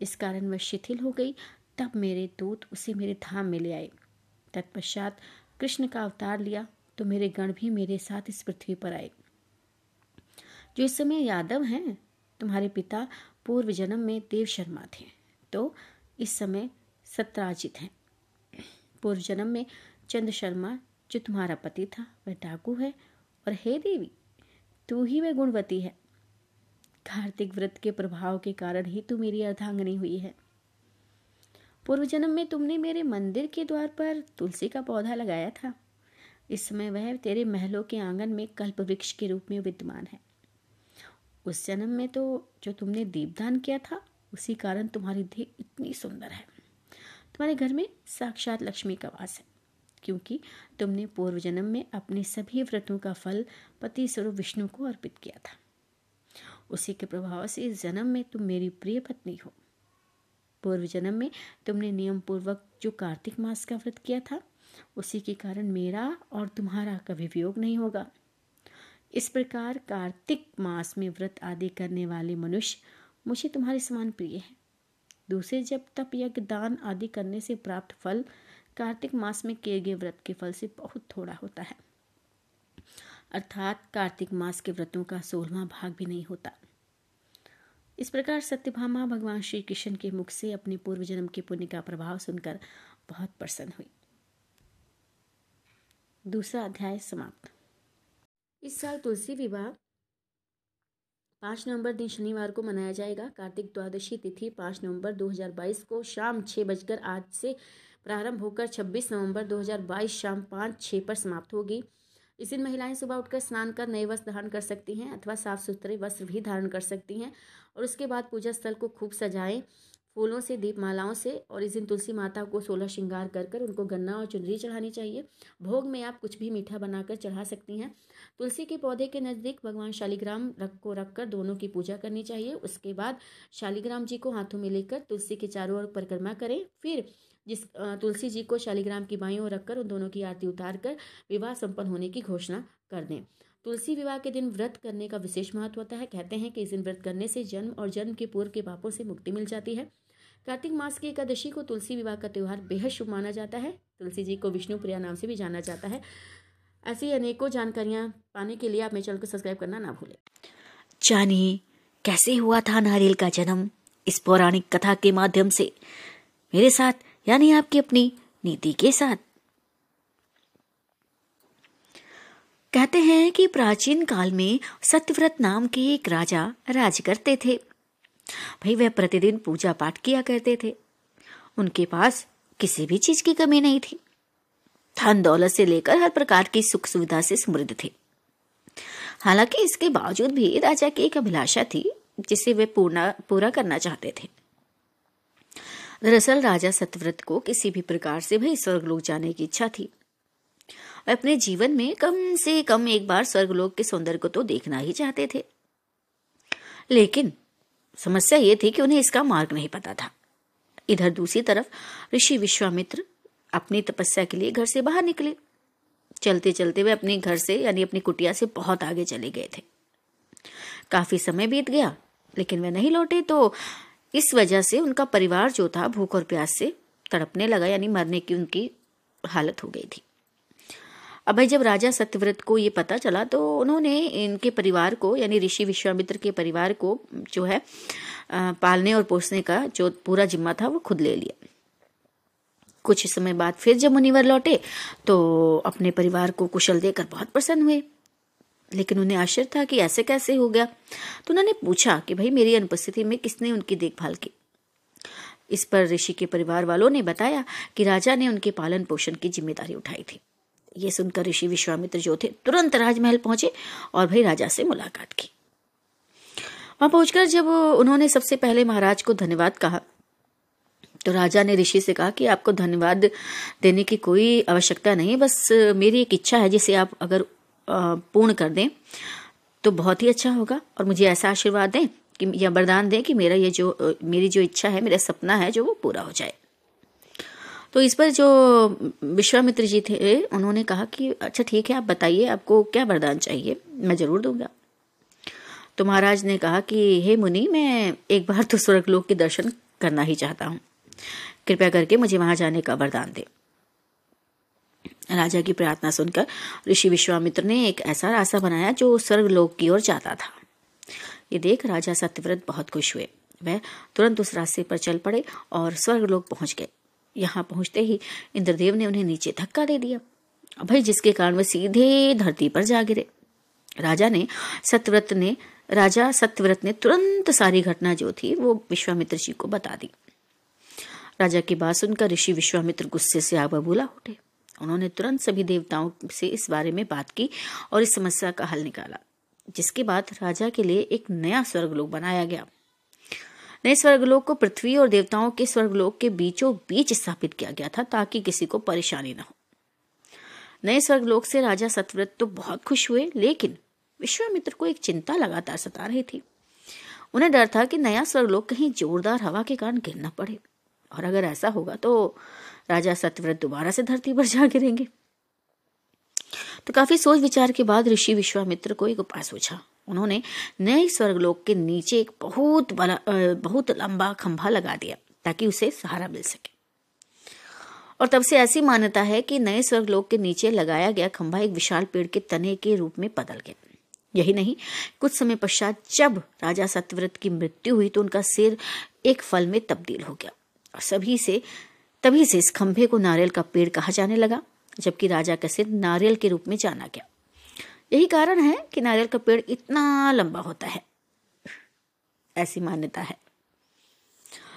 इस कारण वह शिथिल हो गई। तब मेरे दूत उसे मेरे धाम में ले आए। तत्पश्चात कृष्ण का अवतार लिया तो मेरे गण भी मेरे साथ इस पृथ्वी पर आए। जो इस समय यादव हैं, तुम्हारे पिता पूर्व जन्म में देव शर्मा थे तो इस समय सत्राजित हैं। पूर्व जन्म में चंद्र शर्मा, जो तुम्हारा पति था, वह डाकू है, और हे देवी, तू ही वह गुणवती है। कार्तिक व्रत के प्रभाव के कारण ही तू मेरी अर्धांगनी हुई है। पूर्व जन्म में तुमने मेरे मंदिर के द्वार पर तुलसी का पौधा लगाया था। इस समय वह तेरे महलों के आँगन में कल्प वृक्ष के रूप में विद्यमान है। उस जन्म में तो जो तुमने दीपदान किया था, उसी कारण तुम्हारी देह इतनी सुंदर है। तुम्हारे घर में साक्षात लक्ष्मी का वास है, क्योंकि तुमने पूर्व जन्म में अपने सभी व्रतों का फल पति स्वरूप विष्णु को अर्पित किया था। उसी के प्रभाव से इस जन्म में तुम मेरी प्रिय पत्नी हो। पूर्व जन्म में तुमने नियम पूर्वक जो कार्तिक मास का व्रत किया था, उसी के कारण मेरा और तुम्हारा कभी वियोग नहीं होगा। इस प्रकार कार्तिक मास में व्रत आदि करने वाले मनुष्य मुझे तुम्हारे समान प्रिय है। दूसरे जब तप, यज्ञ, दान आदि करने से प्राप्त फल कार्तिक मास में किए गए व्रत के फल से बहुत थोड़ा होता है। अर्थात कार्तिक मास के व्रतों का सोलवा भाग भी नहीं होता। इस प्रकार सत्यभामा भगवान श्री कृष्ण के मुख से अपने पूर्व जन्म के पुण्य का प्रभाव सुनकर बहुत प्रसन्न हुई। दूसरा अध्याय समाप्त। इस साल तुलसी विवाह पाँच नवंबर दिन शनिवार को मनाया जाएगा। कार्तिक द्वादशी तिथि पाँच नवंबर 2022 को शाम छः बजकर आज से प्रारंभ होकर 26 नवंबर 2022 शाम पाँच छः पर समाप्त होगी। इस दिन महिलाएँ सुबह उठकर स्नान कर नए वस्त्र धारण कर सकती हैं अथवा साफ़ सुथरे वस्त्र भी धारण कर सकती हैं और उसके बाद पूजा स्थल को खूब सजाएँ फूलों से, दीपमालाओं से और इस दिन तुलसी माता को सोलह श्रृंगार कर कर उनको गन्ना और चुनरी चढ़ानी चाहिए। भोग में आप कुछ भी मीठा बनाकर चढ़ा सकती हैं। तुलसी के पौधे के नज़दीक भगवान शालिग्राम रख को रख कर दोनों की पूजा करनी चाहिए। उसके बाद शालिग्राम जी को हाथों में लेकर तुलसी के चारों ओर परिक्रमा करें। फिर जिस तुलसी जी को शालिग्राम की बाई ओर रखकर उन दोनों की आरती उतार कर विवाह संपन्न होने की घोषणा कर दें। तुलसी विवाह के दिन व्रत करने का विशेष महत्व होता है। कहते हैं कि इस दिन व्रत करने से जन्म और जन्म के पूर्व के पापों से मुक्ति मिल जाती है। कार्तिक मास की एकादशी को तुलसी विवाह का त्यौहार बेहद शुभ माना जाता है। तुलसी जी को विष्णु प्रिया नाम से भी जाना जाता है। ऐसी अनेकों जानकारियाँ पाने के लिए आप मेरे चैनल को सब्सक्राइब करना ना भूलें। जानिए, कैसे हुआ था नारियल का जन्म? इस पौराणिक कथा के माध्यम से। मेरे साथ यानी आपकी अपनी नीति के साथ। कहते हैं कि प्राचीन काल में सत्यव्रत नाम के एक राजा राज करते थे। भाई, वह प्रतिदिन पूजा पाठ किया करते थे। उनके पास किसी भी चीज़ की कमी नहीं थी। धन दौलत से लेकर हर प्रकार की सुख सुविधा से समृद्ध थे। हालाँकि इसके बावजूद भी राजा की एक अभिलाषा थी, जिसे वे पूर्ण, पूरा करना चाहते थे। दरअसल राजा सत्यव्रत को किसी भी प्रकार से भाई स्वर्गलोक जाने की इच्छा थी। अपने जीवन में कम से कम एक बार स्वर्गलोक के सौंदर्य को तो देखना ही चाहते थे। लेकिन समस्या ये थी कि उन्हें इसका मार्ग नहीं पता था। इधर दूसरी तरफ़ ऋषि विश्वामित्र अपनी तपस्या के लिए घर से बाहर निकले। चलते चलते वे अपने घर से यानी अपनी कुटिया से बहुत आगे चले गए थे। काफ़ी समय बीत गया, लेकिन वे नहीं लौटे तो इस वजह से उनका परिवार जो था, भूख और प्यास से तड़पने लगा, यानी मरने की उनकी हालत हो गई थी। अब भाई, जब राजा सत्यव्रत को ये पता चला तो उन्होंने इनके परिवार को, यानी ऋषि विश्वामित्र के परिवार को जो है पालने और पोसने का जो पूरा जिम्मा था, वो खुद ले लिया। कुछ समय बाद फिर जब मुनिवर लौटे तो अपने परिवार को कुशल देकर बहुत प्रसन्न हुए। लेकिन उन्हें आश्चर्य था कि ऐसे कैसे हो गया। तो उन्होंने पूछा कि भाई, मेरी अनुपस्थिति में किसने उनकी देखभाल की? इस पर ऋषि के परिवार वालों ने बताया कि राजा ने उनके पालन पोषण की ज़िम्मेदारी उठाई थी। ये सुनकर ऋषि विश्वामित्र जो थे, तुरंत राजमहल पहुँचे और भाई राजा से मुलाकात की। वहाँ पहुंचकर जब उन्होंने सबसे पहले महाराज को धन्यवाद कहा तो राजा ने ऋषि से कहा कि आपको धन्यवाद देने की कोई आवश्यकता नहीं, बस मेरी एक इच्छा है जिसे आप अगर पूर्ण कर दें तो बहुत ही अच्छा होगा। और मुझे ऐसा आशीर्वाद दें कि, या वरदान दें कि मेरा ये जो मेरी जो इच्छा है, मेरा सपना है, जो वो पूरा हो जाए। तो इस पर जो विश्वामित्र जी थे, उन्होंने कहा कि अच्छा ठीक है, आप बताइए, आपको क्या वरदान चाहिए? मैं ज़रूर दूँगा। तो महाराज ने कहा कि, हे मुनि, मैं एक बार तो स्वर्ग स्वर्गलोक के दर्शन करना ही चाहता हूँ। कृपया करके मुझे वहाँ जाने का वरदान दे। राजा की प्रार्थना सुनकर ऋषि विश्वामित्र ने एक ऐसा रास्ता बनाया जो स्वर्ग स्वर्गलोक की ओर जाता था। ये देख राजा सत्यव्रत बहुत खुश हुए। वह तुरंत उस रास्ते पर चल पड़े और स्वर्गलोक पहुँच गए। यहाँ पहुँचते ही इंद्रदेव ने उन्हें नीचे धक्का दे दिया। भाई जिसके कारण वे सीधे धरती पर जा गिरे। राजा ने सत्यव्रत ने, राजा सत्यव्रत ने तुरंत सारी घटना जो थी वो विश्वामित्र जी को बता दी। राजा की बात सुनकर ऋषि विश्वामित्र गुस्से से आग बबूला उठे। उन्होंने तुरंत सभी देवताओं से इस बारे में बात की और इस समस्या का हल निकाला, जिसके बाद राजा के लिए एक नया स्वर्गलोक बनाया गया। नए स्वर्गलोक को पृथ्वी और देवताओं के स्वर्गलोक के बीचों बीच स्थापित किया गया था ताकि किसी को परेशानी न हो। नए स्वर्गलोक से राजा सतव्रत तो बहुत खुश हुए, लेकिन विश्वामित्र को एक चिंता लगातार सता रही थी। उन्हें डर था कि नया स्वर्गलोक कहीं जोरदार हवा के कारण गिर न पड़े, और अगर ऐसा होगा तो राजा सत्यव्रत दोबारा से धरती पर जा गिरेंगे। तो काफ़ी सोच विचार के बाद ऋषि विश्वामित्र को एक उपाय सोचा। उन्होंने नए स्वर्गलोक के नीचे एक बहुत बड़ा बहुत लंबा खंभा लगा दिया, ताकि उसे सहारा मिल सके। और तब से ऐसी मान्यता है कि नए स्वर्गलोक के नीचे लगाया गया खंभा एक विशाल पेड़ के तने के रूप में बदल गया। यही नहीं, कुछ समय पश्चात जब राजा सत्यव्रत की मृत्यु हुई तो उनका सिर एक फल में तब्दील हो गया। और सभी से तभी से इस खंभे को नारियल का पेड़ कहा जाने लगा, जबकि राजा का सिर नारियल के रूप में जाना गया। यही कारण है कि नारियल का पेड़ इतना लंबा होता है। ऐसी मान्यता है।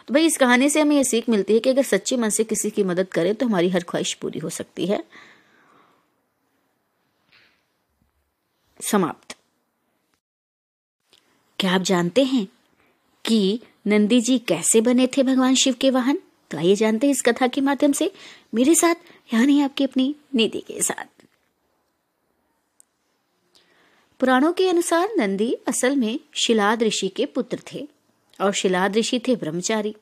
तो भाई, इस कहानी से हमें यह सीख मिलती है कि अगर सच्चे मन से किसी की मदद करें तो हमारी हर ख्वाहिश पूरी हो सकती है। समाप्त। क्या आप जानते हैं कि नंदी जी कैसे बने थे भगवान शिव के वाहन? तो आइए जानते हैं इस कथा के माध्यम से मेरे साथ यानी आपकी अपनी नीति के साथ। पुराणों के अनुसार नंदी असल में शिलाद ऋषि के पुत्र थे और शिलाद ऋषि थे ब्रह्मचारी।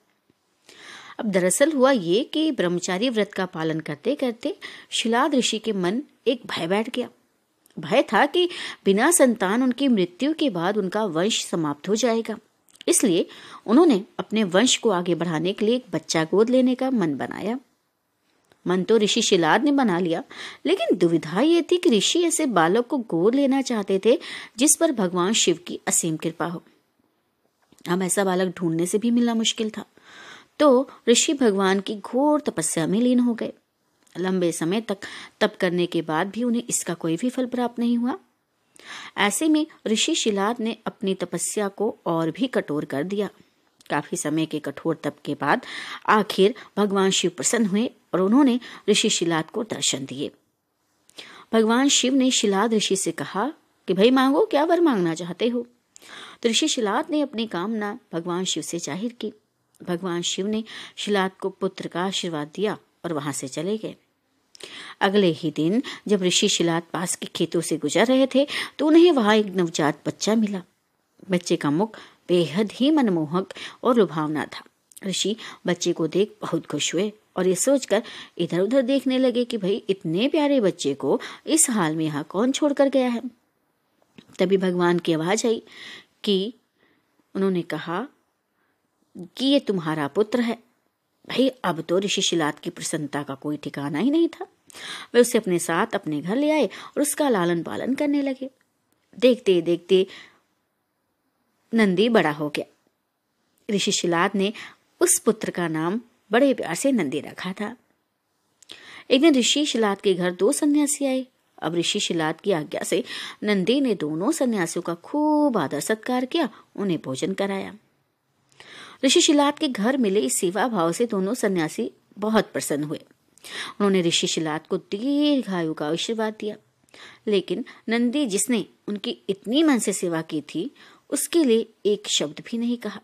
अब दरअसल हुआ ये कि ब्रह्मचारी व्रत का पालन करते करते शिलाद ऋषि के मन एक भय बैठ गया। भय था कि बिना संतान उनकी मृत्यु के बाद उनका वंश समाप्त हो जाएगा। इसलिए उन्होंने अपने वंश को आगे बढ़ाने के लिए एक बच्चा गोद लेने का मन बनाया। मन तो ऋषि शिलाद ने बना लिया, लेकिन दुविधा ये थी कि ऋषि ऐसे बालक को गोद लेना चाहते थे जिस पर भगवान शिव की असीम कृपा हो। अब ऐसा बालक ढूँढने से भी मिलना मुश्किल था। तो ऋषि भगवान की घोर तपस्या में लीन हो गए। लंबे समय तक तप करने के बाद भी उन्हें इसका कोई भी फल प्राप्त नहीं हुआ। ऐसे में ऋषि शिलाद ने अपनी तपस्या को और भी कठोर कर दिया। काफ़ी समय के कठोर तप के बाद आखिर भगवान शिव प्रसन्न हुए और उन्होंने ऋषि शिलाद को दर्शन दिए। भगवान शिव ने शिलाद ऋषि से कहा कि, भाई मांगो, क्या वर मांगना चाहते हो? तो ऋषि शिलाद ने अपनी कामना भगवान शिव से ज़ाहिर की। भगवान शिव ने शिलाद को पुत्र का आशीर्वाद दिया और वहाँ से चले गए। अगले ही दिन, जब ऋषि शिलाद पास के खेतों से गुजर रहे थे तो उन्हें वहाँ एक नवजात बच्चा मिला। बच्चे का मुख बेहद ही मनमोहक और लुभावना था। ऋषि बच्चे को देख बहुत खुश हुए और ये सोचकर इधर उधर देखने लगे कि भाई, इतने प्यारे बच्चे को इस हाल में यहाँ कौन छोड़कर गया है? तभी भगवान की आवाज़ आई कि उन्होंने कहा कि ये तुम्हारा पुत्र है। भाई, अब तो ऋषि शिलाद की प्रसन्नता का कोई ठिकाना ही नहीं था। वे उसे अपने साथ अपने घर ले आए और उसका लालन पालन करने लगे। देखते देखते नंदी बड़ा हो गया। ऋषि शिलाद ने उस पुत्र का नाम बड़े प्यार से नंदी रखा था। एक दिन ऋषि शिलाद के घर दो सन्यासी आए। अब ऋषि शिलाद की आज्ञा से नंदी ने दोनों सन्यासियों का खूब आदर सत्कार किया, उन्हें भोजन कराया। ऋषि शिलाद के घर मिले इस सेवा भाव से दोनों सन्यासी बहुत प्रसन्न हुए। उन्होंने ऋषि शिलाद को दीर्घायु का आशीर्वाद दिया। लेकिन नंदी जिसने उनकी इतनी मन से सेवा की थी, उसके लिए एक शब्द भी नहीं कहा।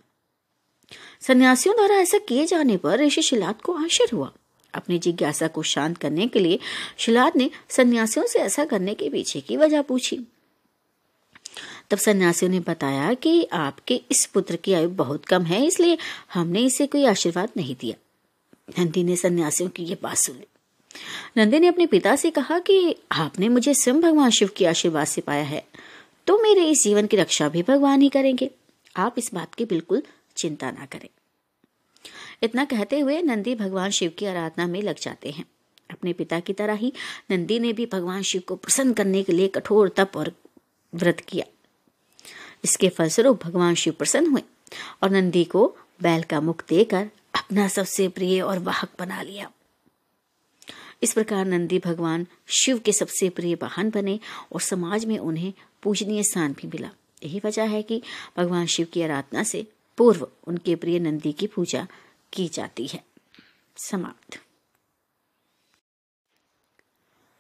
सन्यासियों द्वारा ऐसा किए जाने पर ऋषि शिलाद को आश्चर्य हुआ। अपनी जिज्ञासा को शांत करने के लिए शिलाद ने सन्यासियों से ऐसा करने के पीछे की वजह पूछी। तब सन्यासियों ने बताया कि आपके इस पुत्र की आयु बहुत कम है, इसलिए हमने इसे कोई आशीर्वाद नहीं दिया। नंदी ने सन्यासियों की यह बात सुनी। नंदी ने अपने पिता से कहा कि आपने मुझे स्वयं भगवान शिव के आशीर्वाद से पाया है तो मेरे इस जीवन की रक्षा भी भगवान ही करेंगे। आप इस बात की बिल्कुल चिंता ना करें। इतना कहते हुए नंदी भगवान शिव की आराधना में लग जाते हैं। अपने पिता की तरह ही नंदी ने भी भगवान शिव को प्रसन्न करने के लिए कठोर तप और व्रत किया। इसके फलस्वरूप भगवान शिव प्रसन्न हुए और नंदी को बैल का मुख देकर अपना सबसे प्रिय और वाहक बना लिया। इस प्रकार नंदी भगवान शिव के सबसे प्रिय वाहन बने और समाज में उन्हें पूजनीय स्थान भी मिला। यही वजह है कि भगवान शिव की आराधना से पूर्व उनके प्रिय नंदी की पूजा की जाती है। समाप्त।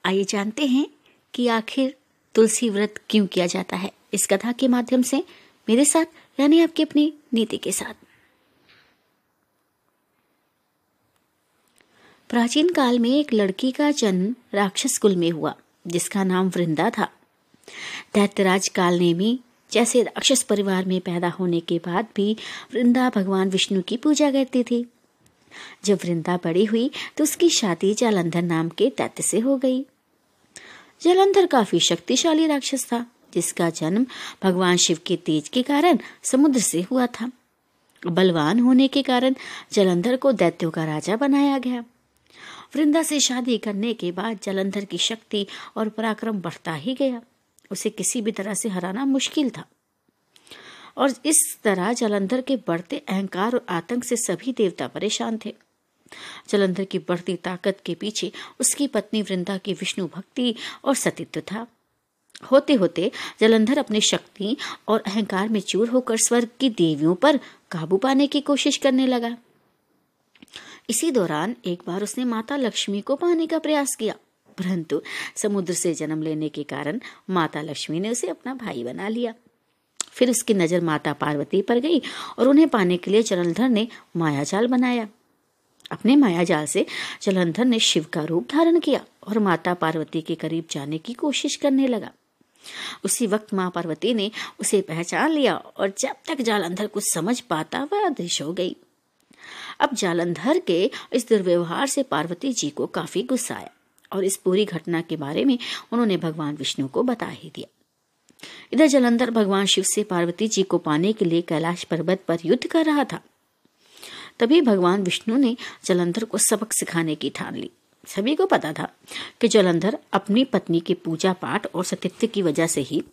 आइए जानते हैं कि आखिर तुलसी व्रत क्यों किया जाता है? इस कथा के माध्यम से मेरे साथ यानी आपकी अपनी नीति के साथ। प्राचीन काल में एक लड़की का जन्म राक्षस कुल में हुआ, जिसका नाम वृंदा था। दैत्यराज काल ने भी जैसे राक्षस परिवार में पैदा होने के बाद भी वृंदा भगवान विष्णु की पूजा करती थी। जब वृंदा बड़ी हुई तो उसकी शादी जालंधर नाम के दैत्य से हो गई। जालंधर काफ़ी शक्तिशाली राक्षस था। जिसका जन्म भगवान शिव के तेज के कारण समुद्र से हुआ था। बलवान होने के कारण जलंधर को दैत्यों का राजा बनाया गया। वृंदा से शादी करने के बाद जलंधर की शक्ति और पराक्रम बढ़ता ही गया। उसे किसी भी तरह से हराना मुश्किल था। और इस तरह जलंधर के बढ़ते अहंकार और आतंक से सभी देवता परेशान थे। जलंधर की बढ़ती ताकत के पीछे उसकी पत्नी वृंदा की विष्णु भक्ति और सतीत्व था। होते होते जलंधर अपनी शक्ति और अहंकार में चूर होकर स्वर्ग की देवियों पर काबू पाने की कोशिश करने लगा। इसी दौरान एक बार उसने माता लक्ष्मी को पाने का प्रयास किया, परंतु समुद्र से जन्म लेने के कारण माता लक्ष्मी ने उसे अपना भाई बना लिया। फिर उसकी नज़र माता पार्वती पर गई और उन्हें पाने के लिए जलंधर ने मायाजाल बनाया। अपने मायाजाल से जलंधर ने शिव का रूप धारण किया और माता पार्वती के करीब जाने की कोशिश करने लगा। उसी वक्त माँ पार्वती ने उसे पहचान लिया और जब तक जालंधर कुछ समझ पाता वह अदृश्य हो गई। अब जालंधर के इस दुर्व्यवहार से पार्वती जी को काफ़ी गुस्सा आया और इस पूरी घटना के बारे में उन्होंने भगवान विष्णु को बता ही दिया। इधर जलंधर भगवान शिव से पार्वती जी को पाने के लिए कैलाश पर्वत पर युद्ध कर रहा था। तभी भगवान विष्णु ने जलंधर को सबक सिखाने की ठान ली। सभी को पता था कि जलंधर अपनी पत्नी के पूजा पाठ और सतित्व की वजह से ही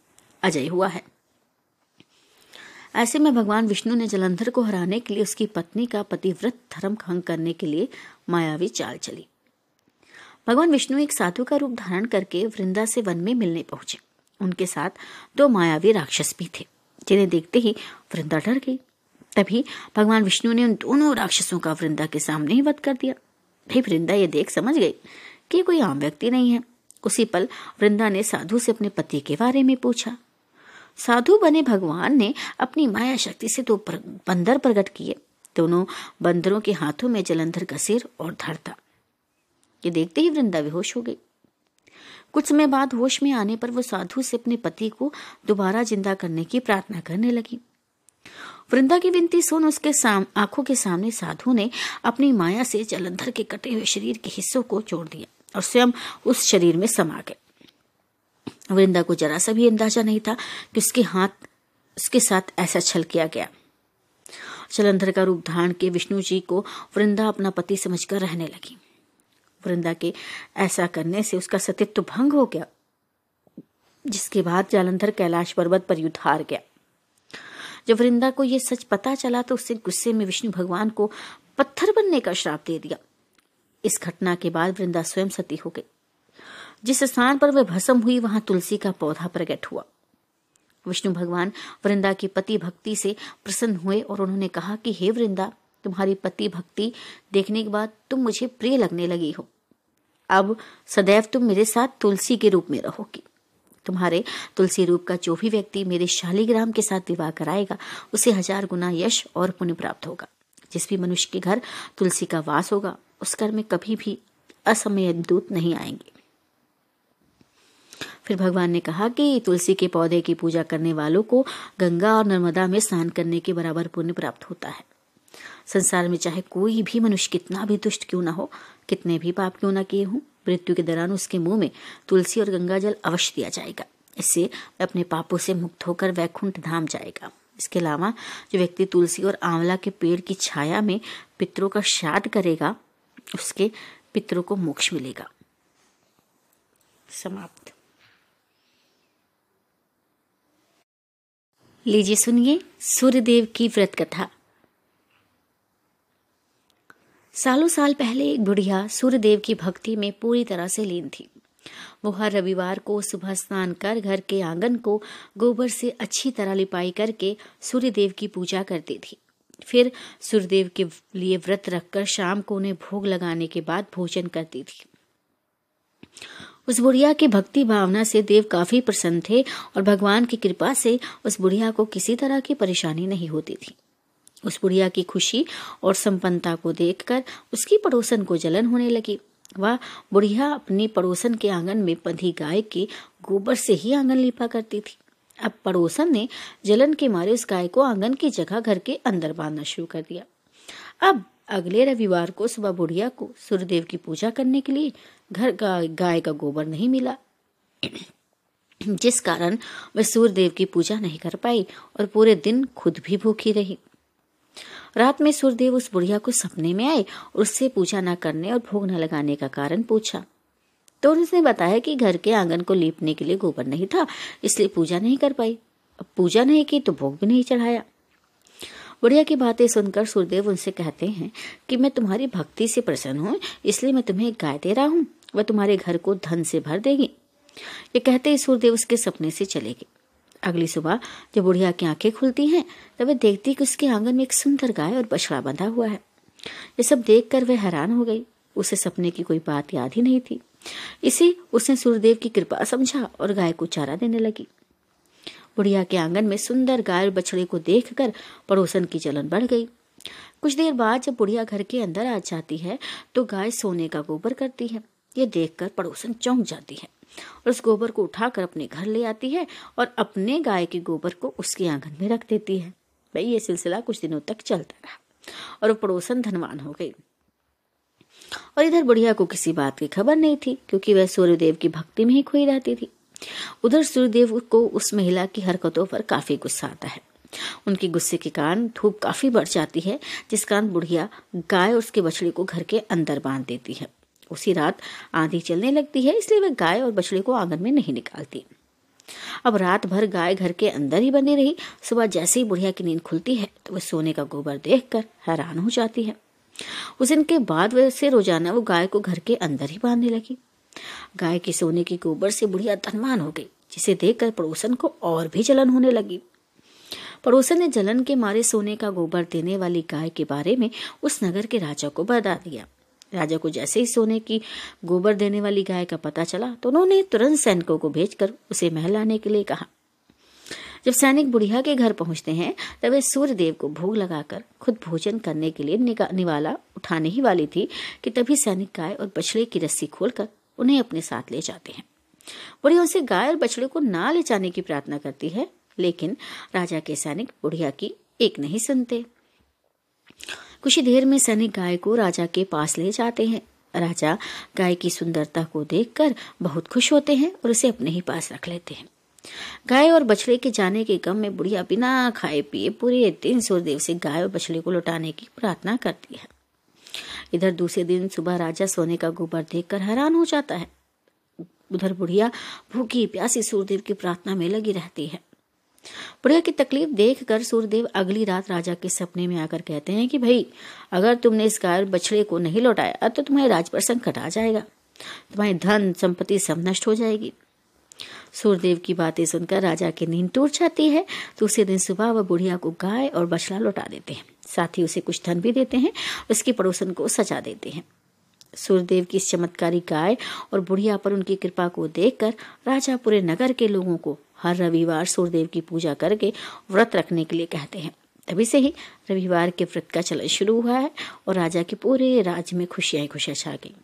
अजय हुआ है। ऐसे में भगवान विष्णु ने जलंधर को हराने के लिए उसकी पत्नी का पतिव्रत धर्म भंग करने के लिए मायावी चाल चली। भगवान विष्णु एक साधु का रूप धारण करके वृंदा से वन में मिलने पहुँचे। उनके साथ दो मायावी राक्षस भी थे, जिन्हें देखते ही वृंदा डर गई। तभी भगवान विष्णु ने उन दोनों राक्षसों का वृंदा के सामने ही वध कर दिया। भाई वृंदा, ये देख समझ गई कि कोई आम व्यक्ति नहीं है। उसी पल वृंदा ने साधु से अपने पति के बारे में पूछा। साधु बने भगवान ने अपनी माया शक्ति से दो तो बंदर प्रकट किए। दोनों बंदरों के हाथों में जलंधर का सिर और धड़ ये देखते ही वृंदा बेहोश हो गई। कुछ समय बाद होश में आने पर वो साधु से अपने पति को दोबारा ज़िंदा करने की प्रार्थना करने लगी। वृंदा की विनती सुन उसके साम, आँखों के सामने साधु ने अपनी माया से जलंधर के कटे हुए शरीर के हिस्सों को जोड़ दिया और स्वयं उस शरीर में समा गए। वृंदा को जरा सा भी अंदाज़ा नहीं था कि उसके हाथ, उसके साथ ऐसा छल किया गया। जलंधर का रूप धारण के विष्णु जी को वृंदा अपना पति समझकर रहने लगी। वृंदा के ऐसा करने से उसका सतित्व भंग हो गया, जिसके बाद जालंधर कैलाश पर्वत पर युद्ध हार गया। जब वृंदा को यह सच पता चला तो उससे गुस्से में विष्णु भगवान को पत्थर बनने का श्राप दे दिया। इस घटना के बाद वृंदा स्वयं सती हो गई। जिस स्थान पर वह भस्म हुई, वहाँ तुलसी का पौधा प्रकट हुआ। विष्णु भगवान वृंदा की पति भक्ति से प्रसन्न हुए और उन्होंने कहा कि, हे वृंदा, तुम्हारी पति भक्ति देखने के बाद तुम मुझे प्रिय लगने लगी हो। अब सदैव तुम मेरे साथ तुलसी के रूप में रहोगी। तुम्हारे तुलसी रूप का जो भी व्यक्ति मेरे शालीग्राम के साथ विवाह कराएगा, उसे हज़ार गुना यश और पुण्य प्राप्त होगा। जिस भी मनुष्य के घर तुलसी का वास होगा, उस घर में कभी भी असमय दूत नहीं आएँगे। फिर भगवान ने कहा कि तुलसी के पौधे की पूजा करने वालों को गंगा और नर्मदा में स्नान करने के बराबर पुण्य प्राप्त होता है। संसार में चाहे कोई भी मनुष्य कितना भी दुष्ट क्यों ना हो, कितने भी पाप क्यों ना किए हों मृत्यु के दौरान उसके मुँह में तुलसी और गंगा जल अवश्य दिया जाएगा। इससे अपने पापों से मुक्त होकर वैकुंठ धाम जाएगा। इसके अलावा जो व्यक्ति तुलसी और आंवला के पेड़ की छाया में पितरों का श्राद्ध करेगा, उसके पितरों को मोक्ष मिलेगा। समाप्त। लीजिए सुनिए सूर्यदेव की व्रत कथा। सालों साल पहले एक बुढ़िया सूर्यदेव की भक्ति में पूरी तरह से लीन थी। वो हर रविवार को सुबह स्नान कर घर के आँगन को गोबर से अच्छी तरह लिपाई करके सूर्यदेव की पूजा करती थी। फिर सूर्यदेव के लिए व्रत रखकर शाम को उन्हें भोग लगाने के बाद भोजन करती थी। उस बुढ़िया की भक्ति भावना से देव काफ़ी प्रसन्न थे और भगवान की कृपा से उस बुढ़िया को किसी तरह की परेशानी नहीं होती थी। उस बुढ़िया की खुशी और संपन्नता को देखकर उसकी पड़ोसन को जलन होने लगी। वह बुढ़िया अपनी पड़ोसन के आँगन में बंधी गाय के गोबर से ही आँगन लिपा करती थी। अब पड़ोसन ने जलन के मारे उस गाय को आँगन की जगह घर के अंदर बांधना शुरू कर दिया। अब अगले रविवार को सुबह बुढ़िया को सूर्यदेव की पूजा करने के लिए घर का गाय का गोबर नहीं मिला। जिस कारण वह सूर्यदेव की पूजा नहीं कर पाई और पूरे दिन खुद भी भूखी रही। रात में सूर्यदेव उस बुढ़िया को सपने में आए और उससे पूजा न करने और भोग न लगाने का कारण पूछा। तो उसने बताया कि घर के आँगन को लीपने के लिए गोबर नहीं था, इसलिए पूजा नहीं कर पाई। अब पूजा नहीं की तो भोग भी नहीं चढ़ाया। बुढ़िया की बातें सुनकर सूर्यदेव उनसे कहते हैं कि मैं तुम्हारी भक्ति से प्रसन्न हूँ, इसलिए मैं तुम्हें गाय दे रहा हूँ, वह तुम्हारे घर को धन से भर देगी। ये कहते ही सूर्यदेव उसके सपने से चले गए। अगली सुबह जब बुढ़िया की आँखें खुलती हैं तब वह देखती कि उसके आँगन में एक सुंदर गाय और बछड़ा बंधा हुआ है। ये सब देखकर वह हैरान हो गई। उसे सपने की कोई बात याद ही नहीं थी। इसे उसने सूर्यदेव की कृपा समझा और गाय को चारा देने लगी। बुढ़िया के आँगन में सुंदर गाय और बछड़े को देखकर पड़ोसन की जलन बढ़ गई। कुछ देर बाद जब बुढ़िया घर के अंदर आ जाती है तो गाय सोने का गोबर करती है। ये देखकर पड़ोसन चौंक जाती है। उस गोबर को उठाकर अपने घर ले आती है और अपने गाय के गोबर को उसके आँगन में रख देती है। भाई, ये सिलसिला कुछ दिनों तक चलता रहा और वो पड़ोसन धनवान हो गई। और इधर बुढ़िया को किसी बात की खबर नहीं थी, क्योंकि वह सूर्यदेव की भक्ति में ही खोई रहती थी। उधर सूर्यदेव को उस महिला की हरकतों पर काफ़ी गुस्सा आता है। उनकी गुस्से के कारण धूप काफ़ी बढ़ जाती है, जिस कारण बुढ़िया गाय और उसके बछड़े को घर के अंदर बाँध देती है। उसी रात आंधी चलने लगती है, इसलिए वह गाय और बछड़े को आँगन में नहीं निकालती। अब रात भर गाय घर के अंदर ही बनी रही। सुबह जैसे ही बुढ़िया की नींद खुलती है तो वह सोने का गोबर देखकर हैरान हो जाती है। उस दिन के बाद वैसे रोज़ाना वो गाय को घर के अंदर ही बांधने लगी। गाय के सोने के गोबर से बुढ़िया धनवान हो गई, जिसे देखकर पड़ोसन को और भी जलन होने लगी। पड़ोसन ने जलन के मारे सोने का गोबर देने वाली गाय के बारे में उस नगर के राजा को बता दिया। राजा को जैसे ही सोने की गोबर देने वाली गाय का पता चला तो उन्होंने तुरंत सैनिकों को भेजकर उसे महल लाने के लिए कहा। जब सैनिक बुढ़िया के घर पहुँचते हैं, तब वे सूर्य देव को भोग लगाकर खुद भोजन करने के लिए निवाला उठाने ही वाली थी कि तभी सैनिक गाय और बछड़े की रस्सी खोलकर उन्हें अपने साथ ले जाते हैं। बुढ़िया उनसे गाय और बछड़े को ना ले जाने की प्रार्थना करती है, लेकिन राजा के सैनिक बुढ़िया की एक नहीं सुनते। कुछ ही देर में सैनिक गाय को राजा के पास ले जाते हैं। राजा गाय की सुंदरता को देखकर बहुत खुश होते हैं और उसे अपने ही पास रख लेते हैं। गाय और बछड़े के जाने के गम में बुढ़िया बिना खाए पिए पूरे दिन सूर्यदेव से गाय और बछड़े को लौटाने की प्रार्थना करती है। इधर दूसरे दिन सुबह राजा सोने का गोबर देखकर हैरान हो जाता है। उधर बुढ़िया भूखी प्यासी सूर्यदेव की प्रार्थना में लगी रहती है। बुढ़िया की तकलीफ़ देखकर सूर्यदेव अगली रात राजा के सपने में आकर कहते हैं कि भाई, अगर तुमने इस गाय बछड़े को नहीं लौटाया तो तुम्हारे राज पर संकट आ जाएगा। तुम्हारी धन संपत्ति सब नष्ट हो जाएगी। सूर्यदेव की बातें सुनकर राजा की नींद टूट जाती है। दूसरे दिन सुबह वह बुढ़िया को गाय और बछड़ा लौटा देते हैं। साथ ही उसे कुछ धन भी देते हैं, उसके पड़ोसन को सजा देते हैं। सूर्यदेव की इस चमत्कारी गाय और बुढ़िया पर उनकी कृपा को देखकर राजा पूरे नगर के लोगों को हर रविवार सूर्यदेव की पूजा करके व्रत रखने के लिए कहते हैं। तभी से ही रविवार के व्रत का चलन शुरू हुआ है और राजा के पूरे राज्य में खुशियाँ खुशियाँ छा गई।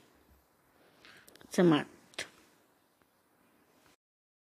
समाप्त